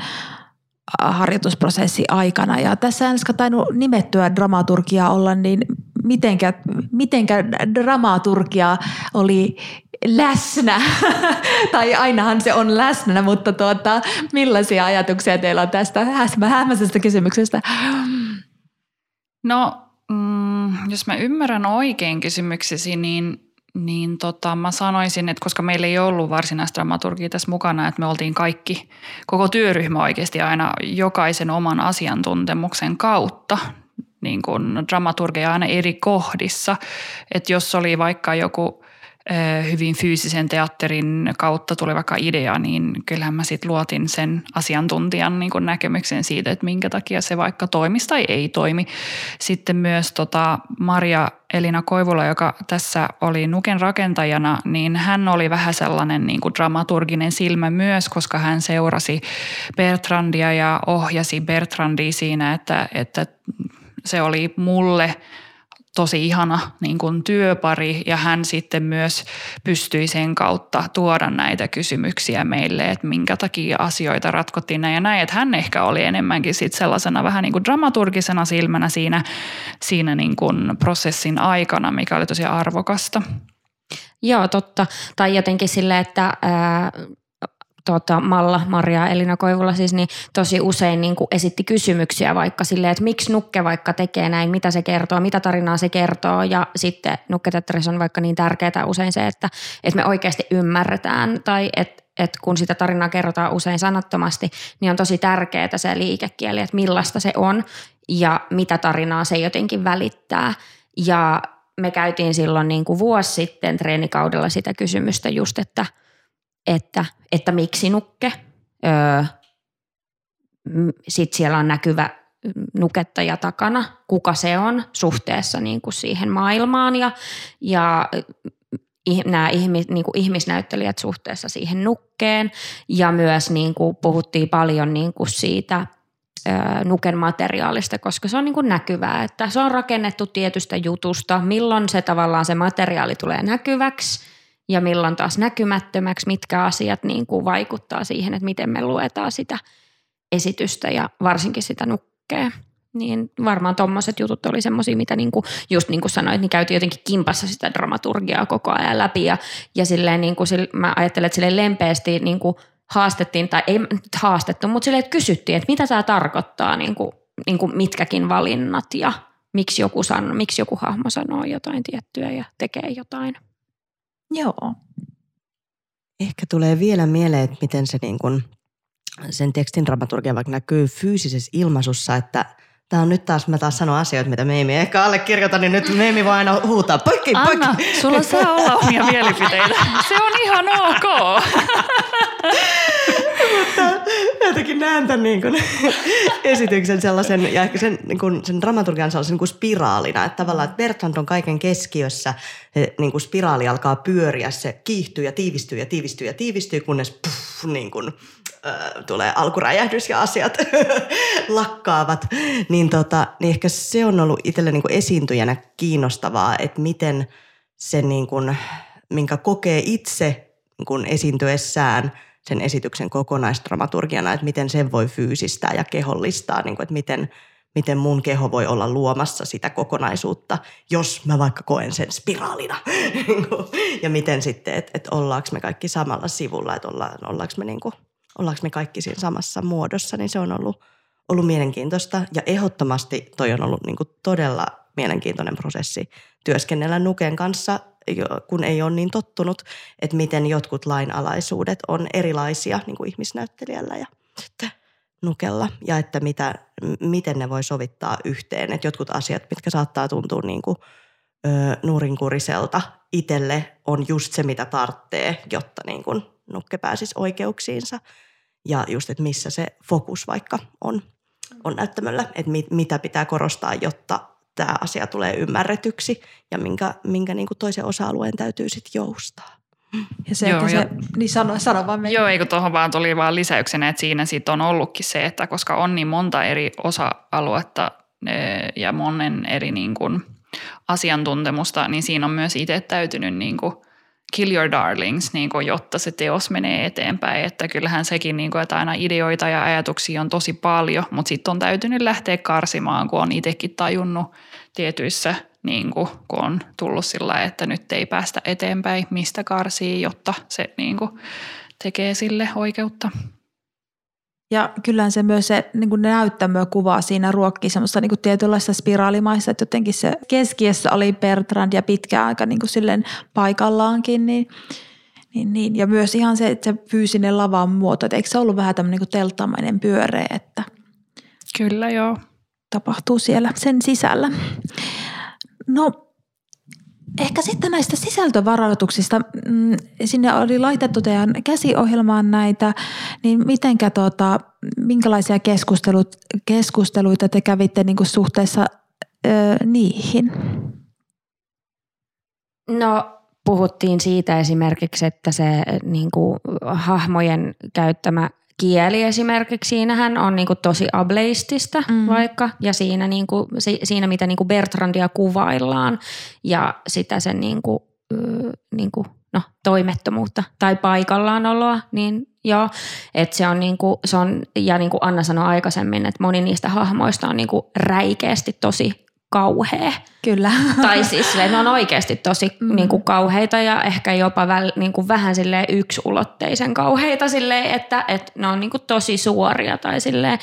harjoitusprosessi aikana. Ja tässä en tainnut nimettyä dramaturgia olla, niin mitenkä, mitenkä dramaturgia oli läsnä, tai ainahan se on läsnä, mutta tuota, millaisia ajatuksia teillä on tästä hämmäisestä kysymyksestä? No, mm, jos mä ymmärrän oikein kysymyksesi, niin niin tota, mä sanoisin, että koska meillä ei ollut varsinaista dramaturgia tässä mukana, että me oltiin kaikki, koko työryhmä oikeasti aina jokaisen oman asiantuntemuksen kautta niin kuin dramaturgia aina eri kohdissa. Että jos oli vaikka joku hyvin fyysisen teatterin kautta tuli vaikka idea, niin kyllähän mä sitten luotin sen asiantuntijan niin näkemyksen siitä, että minkä takia se vaikka toimisi tai ei toimi. Sitten myös tota Maria Elina Koivula, joka tässä oli Nuken rakentajana, niin hän oli vähän sellainen niin kuin dramaturginen silmä myös, koska hän seurasi Bertrandia ja ohjasi Bertrandia siinä, että, että se oli mulle – tosi ihana niin kuin työpari ja hän sitten myös pystyi sen kautta tuoda näitä kysymyksiä meille, että minkä takia asioita ratkottiin näin ja näin. Että hän ehkä oli enemmänkin sit sellaisena vähän niin kuin dramaturgisena silmänä siinä, siinä niin kuin prosessin aikana, mikä oli tosi arvokasta. Joo, totta. Tai jotenkin sille, että ää, tota, Malla, Maria Elina Koivula siis, niin tosi usein niin kuin esitti kysymyksiä vaikka silleen, että miksi nukke vaikka tekee näin, mitä se kertoo, mitä tarinaa se kertoo ja sitten nukketeatterissa on vaikka niin tärkeää usein se, että, että me oikeasti ymmärretään tai että että kun sitä tarinaa kerrotaan usein sanattomasti, niin on tosi tärkeää se liikekieli, että millaista se on ja mitä tarinaa se jotenkin välittää. Ja me käytiin silloin niin kuin vuosi sitten treenikaudella sitä kysymystä just, että, että, että miksi nukke. Öö, Sitten siellä on näkyvä nukettaja takana, kuka se on suhteessa niin kuin siihen maailmaan? Ja, ja nämä ihmis, niin kuin ihmisnäyttelijät suhteessa siihen nukkeen. Ja myös niin kuin puhuttiin paljon niin kuin siitä nuken materiaalista, koska se on niin kuin näkyvää, että se on rakennettu tietystä jutusta, milloin se tavallaan se materiaali tulee näkyväksi ja milloin taas näkymättömäksi, mitkä asiat niin kuin vaikuttaa siihen, että miten me luetaan sitä esitystä ja varsinkin sitä nukkea. Niin varmaan tuommoiset jutut oli semmoisia, mitä niinku, just niin kuin sanoit, niin käytiin jotenkin kimpassa sitä dramaturgiaa koko ajan läpi. Ja, ja silleen niin kuin, mä ajattelen, että silleen lempeästi niin kuin haastettiin, tai ei haastettu, mutta silleen, että kysyttiin, että mitä tämä tarkoittaa, niin kuin, niin kuin mitkäkin valinnat ja miksi joku, sanoo, miksi joku hahmo sanoo jotain tiettyä ja tekee jotain. Joo. Ehkä tulee vielä mieleen, että miten se niin kuin, sen tekstin dramaturgia vaikka näkyy fyysisessä ilmaisussa, että – Tämä on nyt taas, mä taas sanon asioita, mitä Meimi ei ehkä allekirjoita, niin nyt Meimi voi aina huutaa poikki, poikki. Anna, sulla saa olla omia mielipiteitä. Se on ihan ok. Mutta jotenkin näen tämän niin kuin esityksen sellaisen, ja ehkä sen, niin kuin, sen dramaturgian sellaisen niin kuin spiraalina. Että tavallaan, että Bertrand on kaiken keskiössä, se niin kuin spiraali alkaa pyöriä, se kiihtyy ja tiivistyy ja tiivistyy ja tiivistyy, kunnes puff, niin kuin, tulee alkuräjähdys ja asiat lakkaavat. Niin, tota, niin ehkä se on ollut itselle niin kuin esiintyjänä kiinnostavaa, että miten se, niin kuin, minkä kokee itse niin kuin esiintyessään – sen esityksen kokonaisdramaturgiana, että miten sen voi fyysistää ja kehollistaa, niin kuin, että miten, miten mun keho voi olla luomassa sitä kokonaisuutta, jos mä vaikka koen sen spiraalina. ja miten sitten, että, että ollaanko me kaikki samalla sivulla, että olla, ollaanko me, niin kuin, ollaanko me kaikki siinä samassa muodossa, niin se on ollut, ollut mielenkiintoista. Ja ehdottomasti toi on ollut niin kuin todella mielenkiintoinen prosessi työskennellä Nuken kanssa kun ei ole niin tottunut, että miten jotkut lainalaisuudet on erilaisia niin kuin ihmisnäyttelijällä ja sitten nukella ja että mitä, miten ne voi sovittaa yhteen. Että jotkut asiat, mitkä saattaa tuntua niin kuin, ö, nuurinkuriselta itselle, on just se, mitä tarvitsee, jotta niin kuin nukke pääsisi oikeuksiinsa. Ja just, että missä se fokus vaikka on, on näyttämöllä, että mit, mitä pitää korostaa, jotta tämä asia tulee ymmärretyksi ja minkä, minkä niin kuin toisen osa-alueen täytyy sitten joustaa. Ja se, Joo, että ja, se, niin sano, sano vaan Joo, eikö tuohon vaan tuli vaan lisäyksenä, että siinä sitten on ollutkin se, että koska on niin monta eri osa-aluetta ja monen eri niin kuin asiantuntemusta, niin siinä on myös itse täytynyt niin kuin – kill your darlings, niin kuin, jotta se teos menee eteenpäin. Että kyllähän sekin, niin kuin, että aina ideoita ja ajatuksia on tosi paljon, mutta sitten on täytynyt lähteä karsimaan, kun on itsekin tajunnut tietyissä, niin kuin, kun on tullut sillä että nyt ei päästä eteenpäin, mistä karsii, jotta se niin kuin, tekee sille oikeutta. Ja kyllähän se myös se niin kuin näyttämö kuvaa siinä ruokkii semmoista niin kuin tietynlaista spiraalimaista, että jotenkin se keskiössä oli Bertrand ja pitkä aika niin kuin silleen paikallaankin, niin, niin, niin. Ja myös ihan se, että se fyysinen lavan muoto, että eikö se ollut vähän tämmöinen niin telttamainen pyöreä, että Kyllä joo. Tapahtuu siellä sen sisällä. No Ehkä sitten näistä sisältövaroituksista, mm, sinne oli laitettu teidän käsiohjelmaan näitä, niin mitenkä tuota, minkälaisia keskustelut, keskusteluita te kävitte niin kuin suhteessa ö, niihin? No puhuttiin siitä esimerkiksi, että se niin kuin, hahmojen käyttämä kieli esimerkiksi, siinähän on niinku tosi ableistista mm. vaikka, ja siinä, niinku, siinä mitä niinku Bertrandia kuvaillaan, ja sitä sen niinku, niinku, no, toimettomuutta tai paikallaanoloa, niin joo, että se on niinku, se on, ja niin kuin Anna sanoi aikaisemmin, että moni niistä hahmoista on niinku räikeästi tosi kauhea. Kyllä. Tai siis ne on oikeasti tosi mm. niin kuin kauheita ja ehkä jopa väl, niin kuin vähän sille yksulotteisen kauheita silleen, että, että ne on niin kuin tosi suoria tai silleen.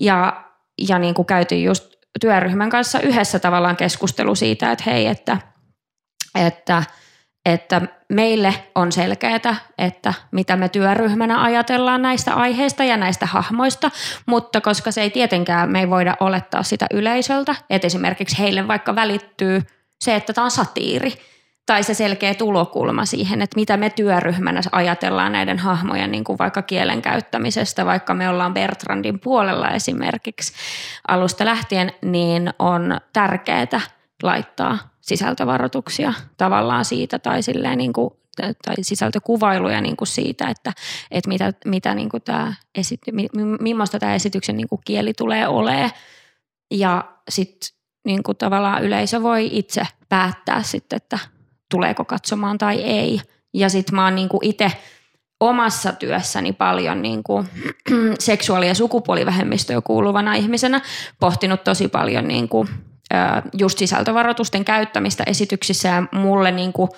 Ja, ja niin kuin käytiin just työryhmän kanssa yhdessä tavallaan keskustelu siitä, että hei, että, että, että meille on selkeää, että mitä me työryhmänä ajatellaan näistä aiheista ja näistä hahmoista, mutta koska se ei tietenkään, me ei voida olettaa sitä yleisöltä, että esimerkiksi heille vaikka välittyy se, että tämä on satiiri, tai se selkeä tulokulma siihen, että mitä me työryhmänä ajatellaan näiden hahmojen niin kuin vaikka kielen käyttämisestä, vaikka me ollaan Bertrandin puolella esimerkiksi alusta lähtien, niin on tärkeää laittaa sisältövaroituksia tavallaan siitä tai, silleen niin kuin, tai sisältökuvailuja niin kuin siitä, että, että mitä, mitä niin kuin tämä esity, millaista tämä esityksen niin kuin kieli tulee olemaan. Ja sitten niin kuin tavallaan yleisö voi itse päättää sitten, että tuleeko katsomaan tai ei. Ja sitten mä oon niinku itse omassa työssäni paljon niinku seksuaali- ja sukupuolivähemmistöön kuuluvana ihmisenä pohtinut tosi paljon niinku, just sisältövaroitusten käyttämistä esityksissä ja mulle niinku,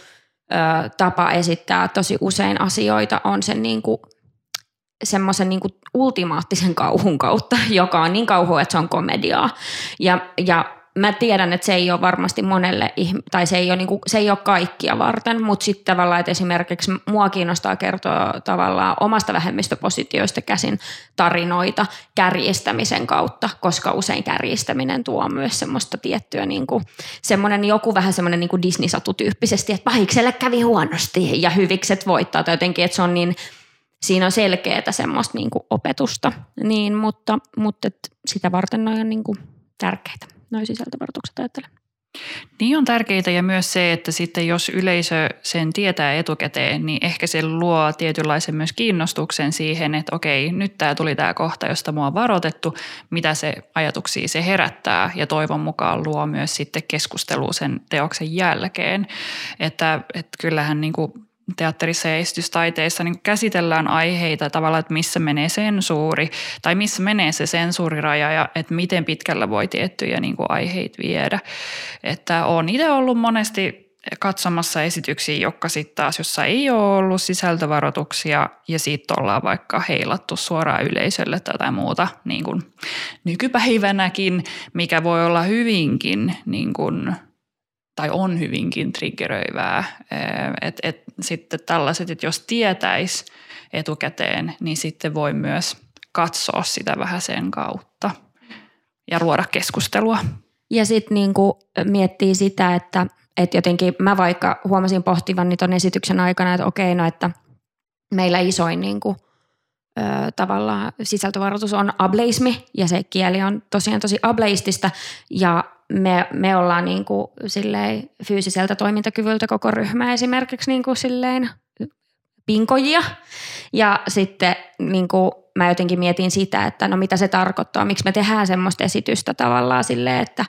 tapa esittää tosi usein asioita on sen niinku, semmoisen niinku ultimaattisen kauhun kautta, joka on niin kauhu, että se on komediaa. Ja, ja mä tiedän, että se ei ole varmasti monelle, tai se ei ole, niin kuin, se ei ole kaikkia varten, mutta sitten tavallaan, että esimerkiksi mua kiinnostaa kertoa tavallaan omasta vähemmistöpositioista käsin tarinoita kärjistämisen kautta, koska usein kärjistäminen tuo myös semmoista tiettyä, niin kuin, semmoinen joku vähän semmoinen niin Disney-satu tyyppisesti, että pahikselle kävi huonosti ja hyvikset voittaa, tai jotenkin, että se on niin, siinä on selkeää semmoista niin kuin opetusta, niin, mutta, mutta sitä varten noin on niin kuin tärkeitä noin sisältövaroitukset ajattelen. Niin on tärkeitä ja myös se, että sitten jos yleisö sen tietää etukäteen, niin ehkä se luo tietynlaisen myös kiinnostuksen siihen, että okei, nyt tämä tuli tämä kohta, josta mua on varoitettu, mitä se ajatuksia se herättää ja toivon mukaan luo myös sitten keskustelua sen teoksen jälkeen. Että, että kyllähän niin kuin teatterissa ja esitystaiteissa niin käsitellään aiheita tavallaan, että missä menee sensuuri tai missä menee se sensuuriraja ja että miten pitkällä voi tiettyjä niin kuin aiheita viedä. Että olen itse ollut monesti katsomassa esityksiä, jotka sitten taas, jossa ei ole ollut sisältövaroituksia ja siitä ollaan vaikka heilattu suoraan yleisölle tai jotain muuta niin kuin nykypäivänäkin, mikä voi olla hyvinkin niin kuin – tai on hyvinkin triggeröivää. Et, et, sitten tällaiset, että jos tietäisi etukäteen, niin sitten voi myös katsoa sitä vähän sen kautta ja luoda keskustelua. Ja sitten niinku miettii sitä, että, että jotenkin mä vaikka huomasin pohtivan niin ton esityksen aikana, että okei, no että meillä isoin niinku, ö, tavallaan sisältövaroitus on ableismi ja se kieli on tosiaan tosi ableistista ja me, me ollaan niin kuin silleen fyysiseltä toimintakyvyltä koko ryhmä esimerkiksi niin kuin silleen pinkojia. Ja sitten niin kuin mä jotenkin mietin sitä, että no mitä se tarkoittaa, miksi me tehdään semmoista esitystä tavallaan silleen, että,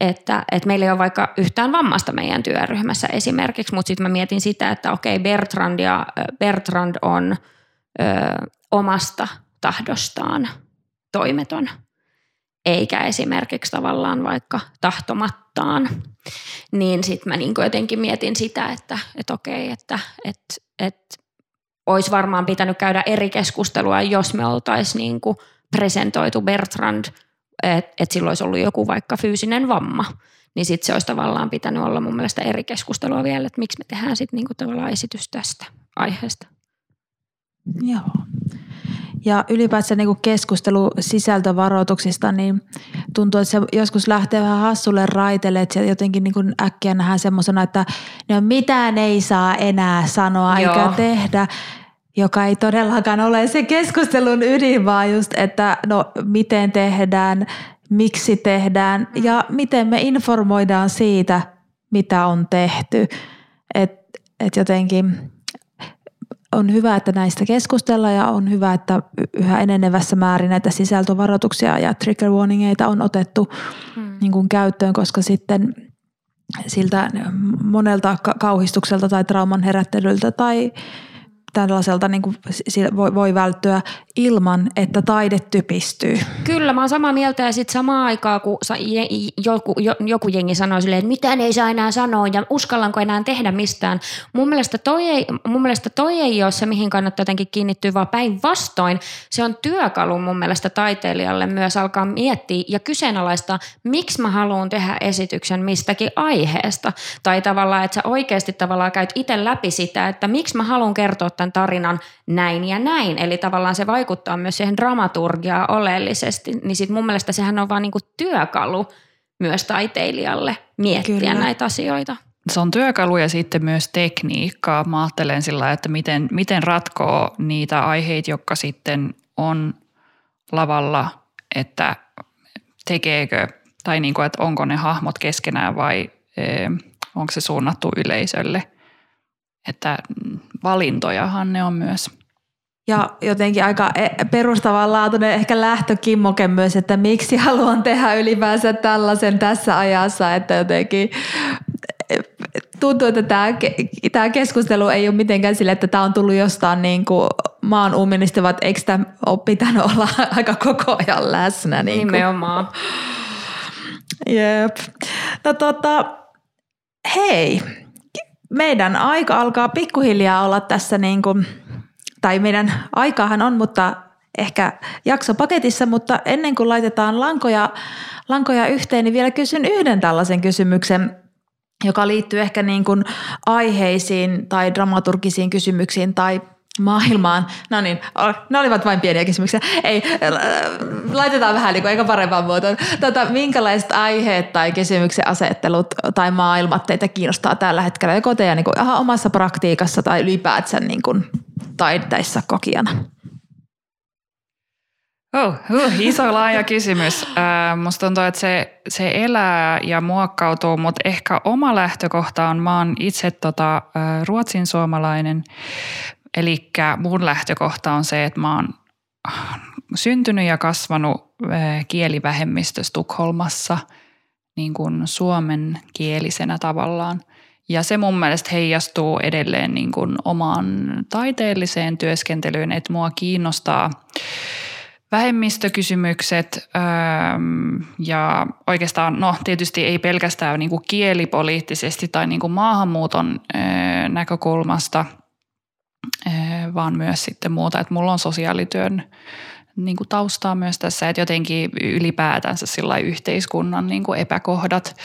että, että meillä ei ole vaikka yhtään vammasta meidän työryhmässä esimerkiksi, mutta sitten mä mietin sitä, että okei Bertrand, ja, Bertrand on ö, omasta tahdostaan toimeton – eikä esimerkiksi tavallaan vaikka tahtomattaan, niin sitten mä niin jotenkin mietin sitä, että, että okei, että, että, että olisi varmaan pitänyt käydä eri keskustelua, jos me oltaisiin niin presentoitu Bertrand, että että sillä olisi ollut joku vaikka fyysinen vamma, niin sitten se olisi tavallaan pitänyt olla mun mielestä eri keskustelua vielä, että miksi me tehdään sitten niin tavallaan esitys tästä aiheesta. Joo. Ja ylipäätään niin keskustelu sisältövaroituksista, niin tuntuu, että se joskus lähtee vähän hassulle raiteelle, että se jotenkin niin äkkiä nähdään semmoisena, että no mitään ei saa enää sanoa Joo. eikä tehdä joka ei todellakaan ole se keskustelun ydin, vaan just, että no miten tehdään, miksi tehdään ja miten me informoidaan siitä, mitä on tehty. Että et jotenkin on hyvä, että näistä keskustellaan ja on hyvä, että yhä enenevässä määrin näitä sisältövaroituksia ja trigger warningeita on otettu hmm. niin kuin käyttöön, koska sitten siltä monelta kauhistukselta tai trauman herättelyltä tai, tällaiselta niin kuin, voi, voi välttyä ilman, että taide typistyy. Kyllä, mä oon samaa mieltä ja sitten samaan aikaan, kun joku, joku jengi sanoo silleen, että mitään ei saa enää sanoa ja uskallanko enää tehdä mistään. Mun mielestä toi ei, mun mielestä toi ei ole se, mihin kannattaa jotenkin kiinnittyä, vaan päinvastoin se on työkalu mun mielestä taiteilijalle myös alkaa miettiä ja kyseenalaistaa, miksi mä haluan tehdä esityksen mistäkin aiheesta. Tai tavallaan, että sä oikeasti tavallaan käyt itse läpi sitä, että miksi mä haluan kertoa tämän tarinan näin ja näin. Eli tavallaan se vaikuttaa myös siihen dramaturgiaan oleellisesti. Niin sit mun mielestä sehän on vaan niinku työkalu myös taiteilijalle miettiä Kyllä. näitä asioita. Se on työkalu ja sitten myös tekniikkaa. Mä ajattelen sillä, että miten, miten ratkoo niitä aiheita, jotka sitten on lavalla, että tekeekö tai niin kuin, että onko ne hahmot keskenään vai e, onko se suunnattu yleisölle. Että valintojahan ne on myös. Ja jotenkin aika e, perustavanlaatuinen ehkä lähtökimmoke myös, että miksi haluan tehdä ylipäänsä tällaisen tässä ajassa, että jotenkin e, tuntuu, että tämä, tämä keskustelu ei ole mitenkään sille, että tämä on tullut jostain niin kuin maan uuminista, vaan eikö tämä ole pitänyt olla aika koko ajan läsnä. Niin kuin. Nimenomaan. Jep. No tota, hei, meidän aika alkaa pikkuhiljaa olla tässä niin kuin, tai meidän aikaahan on, mutta ehkä jakso paketissa, mutta ennen kuin laitetaan lankoja, lankoja yhteen, niin vielä kysyn yhden tällaisen kysymyksen, joka liittyy ehkä niin kuin aiheisiin tai dramaturgisiin kysymyksiin tai maailmaan. No niin, ne olivat vain pieniä kysymyksiä. Ei, laitetaan vähän niin kuin, eikä parempaan muotoon. Tota, minkälaiset aiheet tai kysymyksen asettelut tai maailmat teitä kiinnostaa tällä hetkellä, joko teidän niin kuin, aha, omassa praktiikassa tai ylipäätään niin kuin, taiteissa kokijana? Oh, uh, iso laaja kysymys. Äh, musta tuntuu, että se, se elää ja muokkautuu, mutta ehkä oma lähtökohta on, mä oon itse tota, äh, ruotsin suomalainen Eli mun lähtökohta on se, että mä oon syntynyt ja kasvanut kielivähemmistö Tukholmassa niin kuin suomen kielisenä tavallaan. Ja se mun mielestä heijastuu edelleen niin kuin omaan taiteelliseen työskentelyyn, että mua kiinnostaa vähemmistökysymykset ja oikeastaan, no tietysti ei pelkästään niin kuin kielipoliittisesti tai niin kuin maahanmuuton näkökulmasta – vaan myös sitten muuta, että mulla on sosiaalityön niin kuin taustaa myös tässä, että jotenkin ylipäätänsä sillä yhteiskunnan niin kuin epäkohdat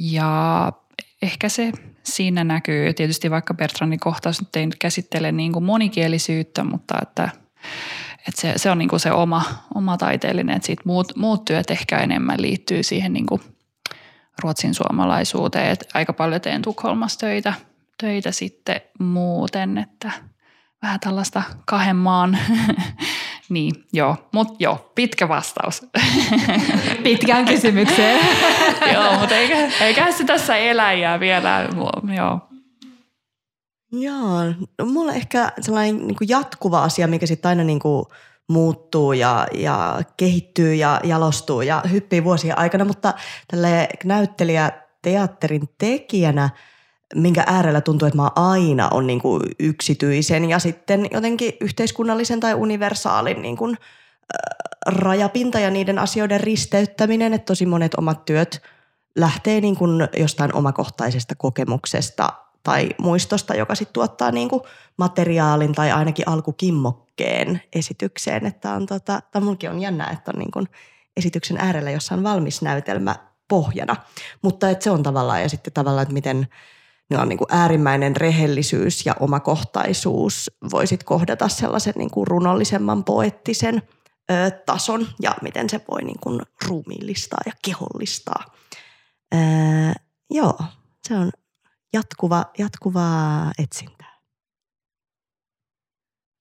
ja ehkä se siinä näkyy. Tietysti vaikka Bertrandin kohtaus nyt ei käsittele niin kuin monikielisyyttä, mutta että, että se, se on niin kuin se oma, oma taiteellinen, että sit muut, muut työt ehkä enemmän liittyy siihen niin kuin ruotsin suomalaisuuteen. Että aika paljon teen Tukholmassa töitä – töitä sitten muuten, että vähän tällaista kahden maan, niin joo, mutta joo, pitkä vastaus. Pitkään kysymykseen. joo, mutta eikä, eikä se tässä eläjää vielä, joo. Joo, no, mulla ehkä sellainen niin kuin jatkuva asia, mikä sitten aina niin kuin muuttuu ja, ja kehittyy ja jalostuu ja hyppii vuosien aikana, mutta tälle näyttelijä teatterin tekijänä – minkä äärellä tuntuu, että mä aina on niin kuin yksityisen ja sitten jotenkin yhteiskunnallisen tai universaalin niin kuin, äh, rajapinta ja niiden asioiden risteyttäminen, että tosi monet omat työt lähtee niin kuin jostain omakohtaisesta kokemuksesta tai muistosta, joka sitten tuottaa niin kuin materiaalin tai ainakin alkukimmokkeen esitykseen. Että on tota, tai mulki on jännä, että on niin kuin esityksen äärellä, jossa on valmis näytelmä pohjana. Mutta että se on tavallaan, ja sitten tavallaan, että miten – niin on niin kuin äärimmäinen rehellisyys ja omakohtaisuus voisit kohdata sellaisen niin kuin runollisemman poettisen ö, tason ja miten se voi niin kuin ruumiillistaa ja kehollistaa. Ö, joo, se on jatkuva, jatkuvaa etsintää.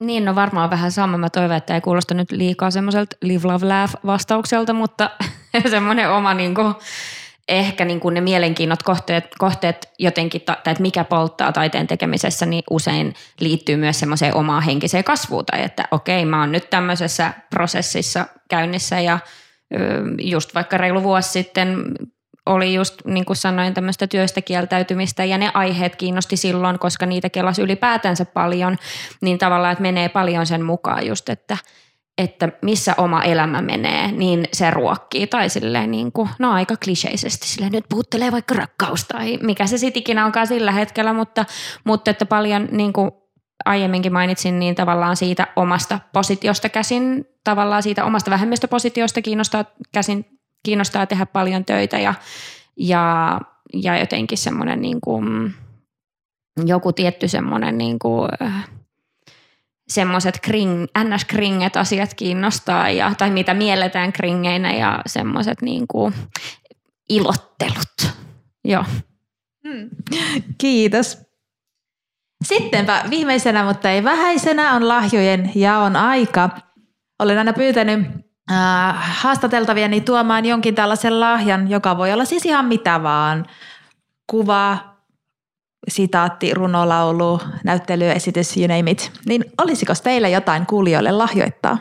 Niin, no varmaan vähän sama. Mä toivon, että ei kuulosta nyt liikaa semmoiselta live, love, laugh vastaukselta, mutta semmoinen oma niin kuin, ehkä niin kuin ne mielenkiinnot kohteet, kohteet jotenkin, tai että mikä polttaa taiteen tekemisessä, niin usein liittyy myös semmoiseen omaan henkiseen kasvuun. Tai että okei, mä oon nyt tämmöisessä prosessissa käynnissä ja just vaikka reilu vuosi sitten oli just niin kuin sanoin tämmöistä työstä kieltäytymistä ja ne aiheet kiinnosti silloin, koska niitä kelasi ylipäätänsä paljon, niin tavallaan, että menee paljon sen mukaan just, että, että missä oma elämä menee, niin se ruokkii tai silleen niin kuin, no aika kliseisesti silleen, nyt puhuttelee vaikka rakkaus tai mikä se sitten ikinä onkaan sillä hetkellä, mutta, mutta että paljon niin kuin aiemminkin mainitsin, niin tavallaan siitä omasta positiosta käsin, tavallaan siitä omasta vähemmistöpositiosta kiinnostaa käsin kiinnostaa tehdä paljon töitä ja, ja, ja jotenkin semmoinen niin kuin, joku tietty semmoinen niin kuin, semmoiset kring, ns-kringet asiat kiinnostaa ja, tai mitä mielletään kringeinä ja semmoiset niin ilottelut. Joo. Hmm. Kiitos. Sittenpä viimeisenä, mutta ei vähäisenä, on lahjojen jaon aika. Olen aina pyytänyt äh, haastateltavieni tuomaan jonkin tällaisen lahjan, joka voi olla siis ihan mitä vaan. Kuva, sitaatti, runolaulu, näyttelyesitys, you name it. Niin olisiko teillä jotain kuulijoille lahjoittaa?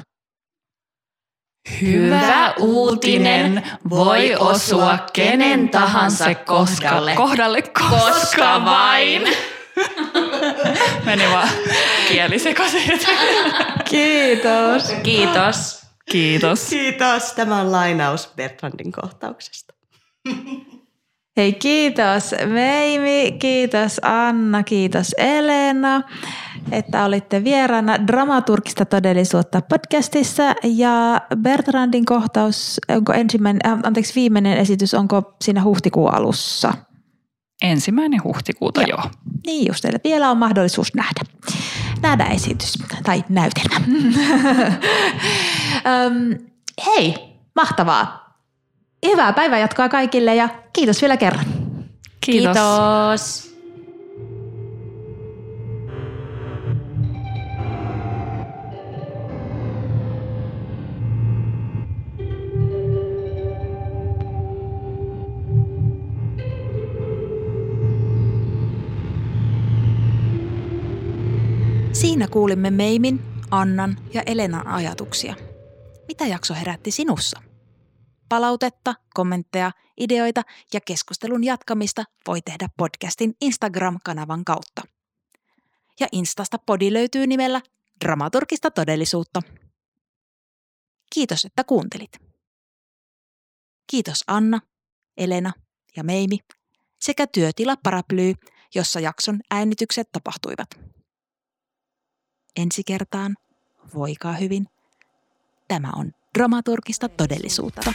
Hyvä uutinen voi osua kenen tahansa kohdalle. Kohdalle koska vain. Meni vaan kieli sekaisin. Kiitos. Kiitos. Kiitos. Kiitos. Tämä on lainaus Bertrandin kohtauksesta. Hei kiitos Meimi, kiitos Anna, kiitos Elena, että olitte vieraana Dramaturgista todellisuutta podcastissa ja Bertrandin kohtaus, onko ensimmäinen, äh, anteeksi viimeinen esitys, onko siinä huhtikuun alussa? Ensimmäinen huhtikuuta, joo. joo. Niin just, eli vielä on mahdollisuus nähdä, nähdä esitys tai näytelmä. um, hei, mahtavaa. Hyvää päivänjatkoa kaikille ja kiitos vielä kerran. Kiitos. kiitos. Siinä kuulimme Meimin, Annan ja Elenan ajatuksia. Mitä jakso herätti sinussa? Palautetta, kommentteja, ideoita ja keskustelun jatkamista voi tehdä podcastin Instagram-kanavan kautta. Ja Instasta podi löytyy nimellä Dramaturgista todellisuutta. Kiitos, että kuuntelit. Kiitos Anna, Elena ja Meimi sekä työtila Paraply, jossa jakson äänitykset tapahtuivat. Ensi kertaan, voikaa hyvin. Tämä on dramaturgista todellisuutta.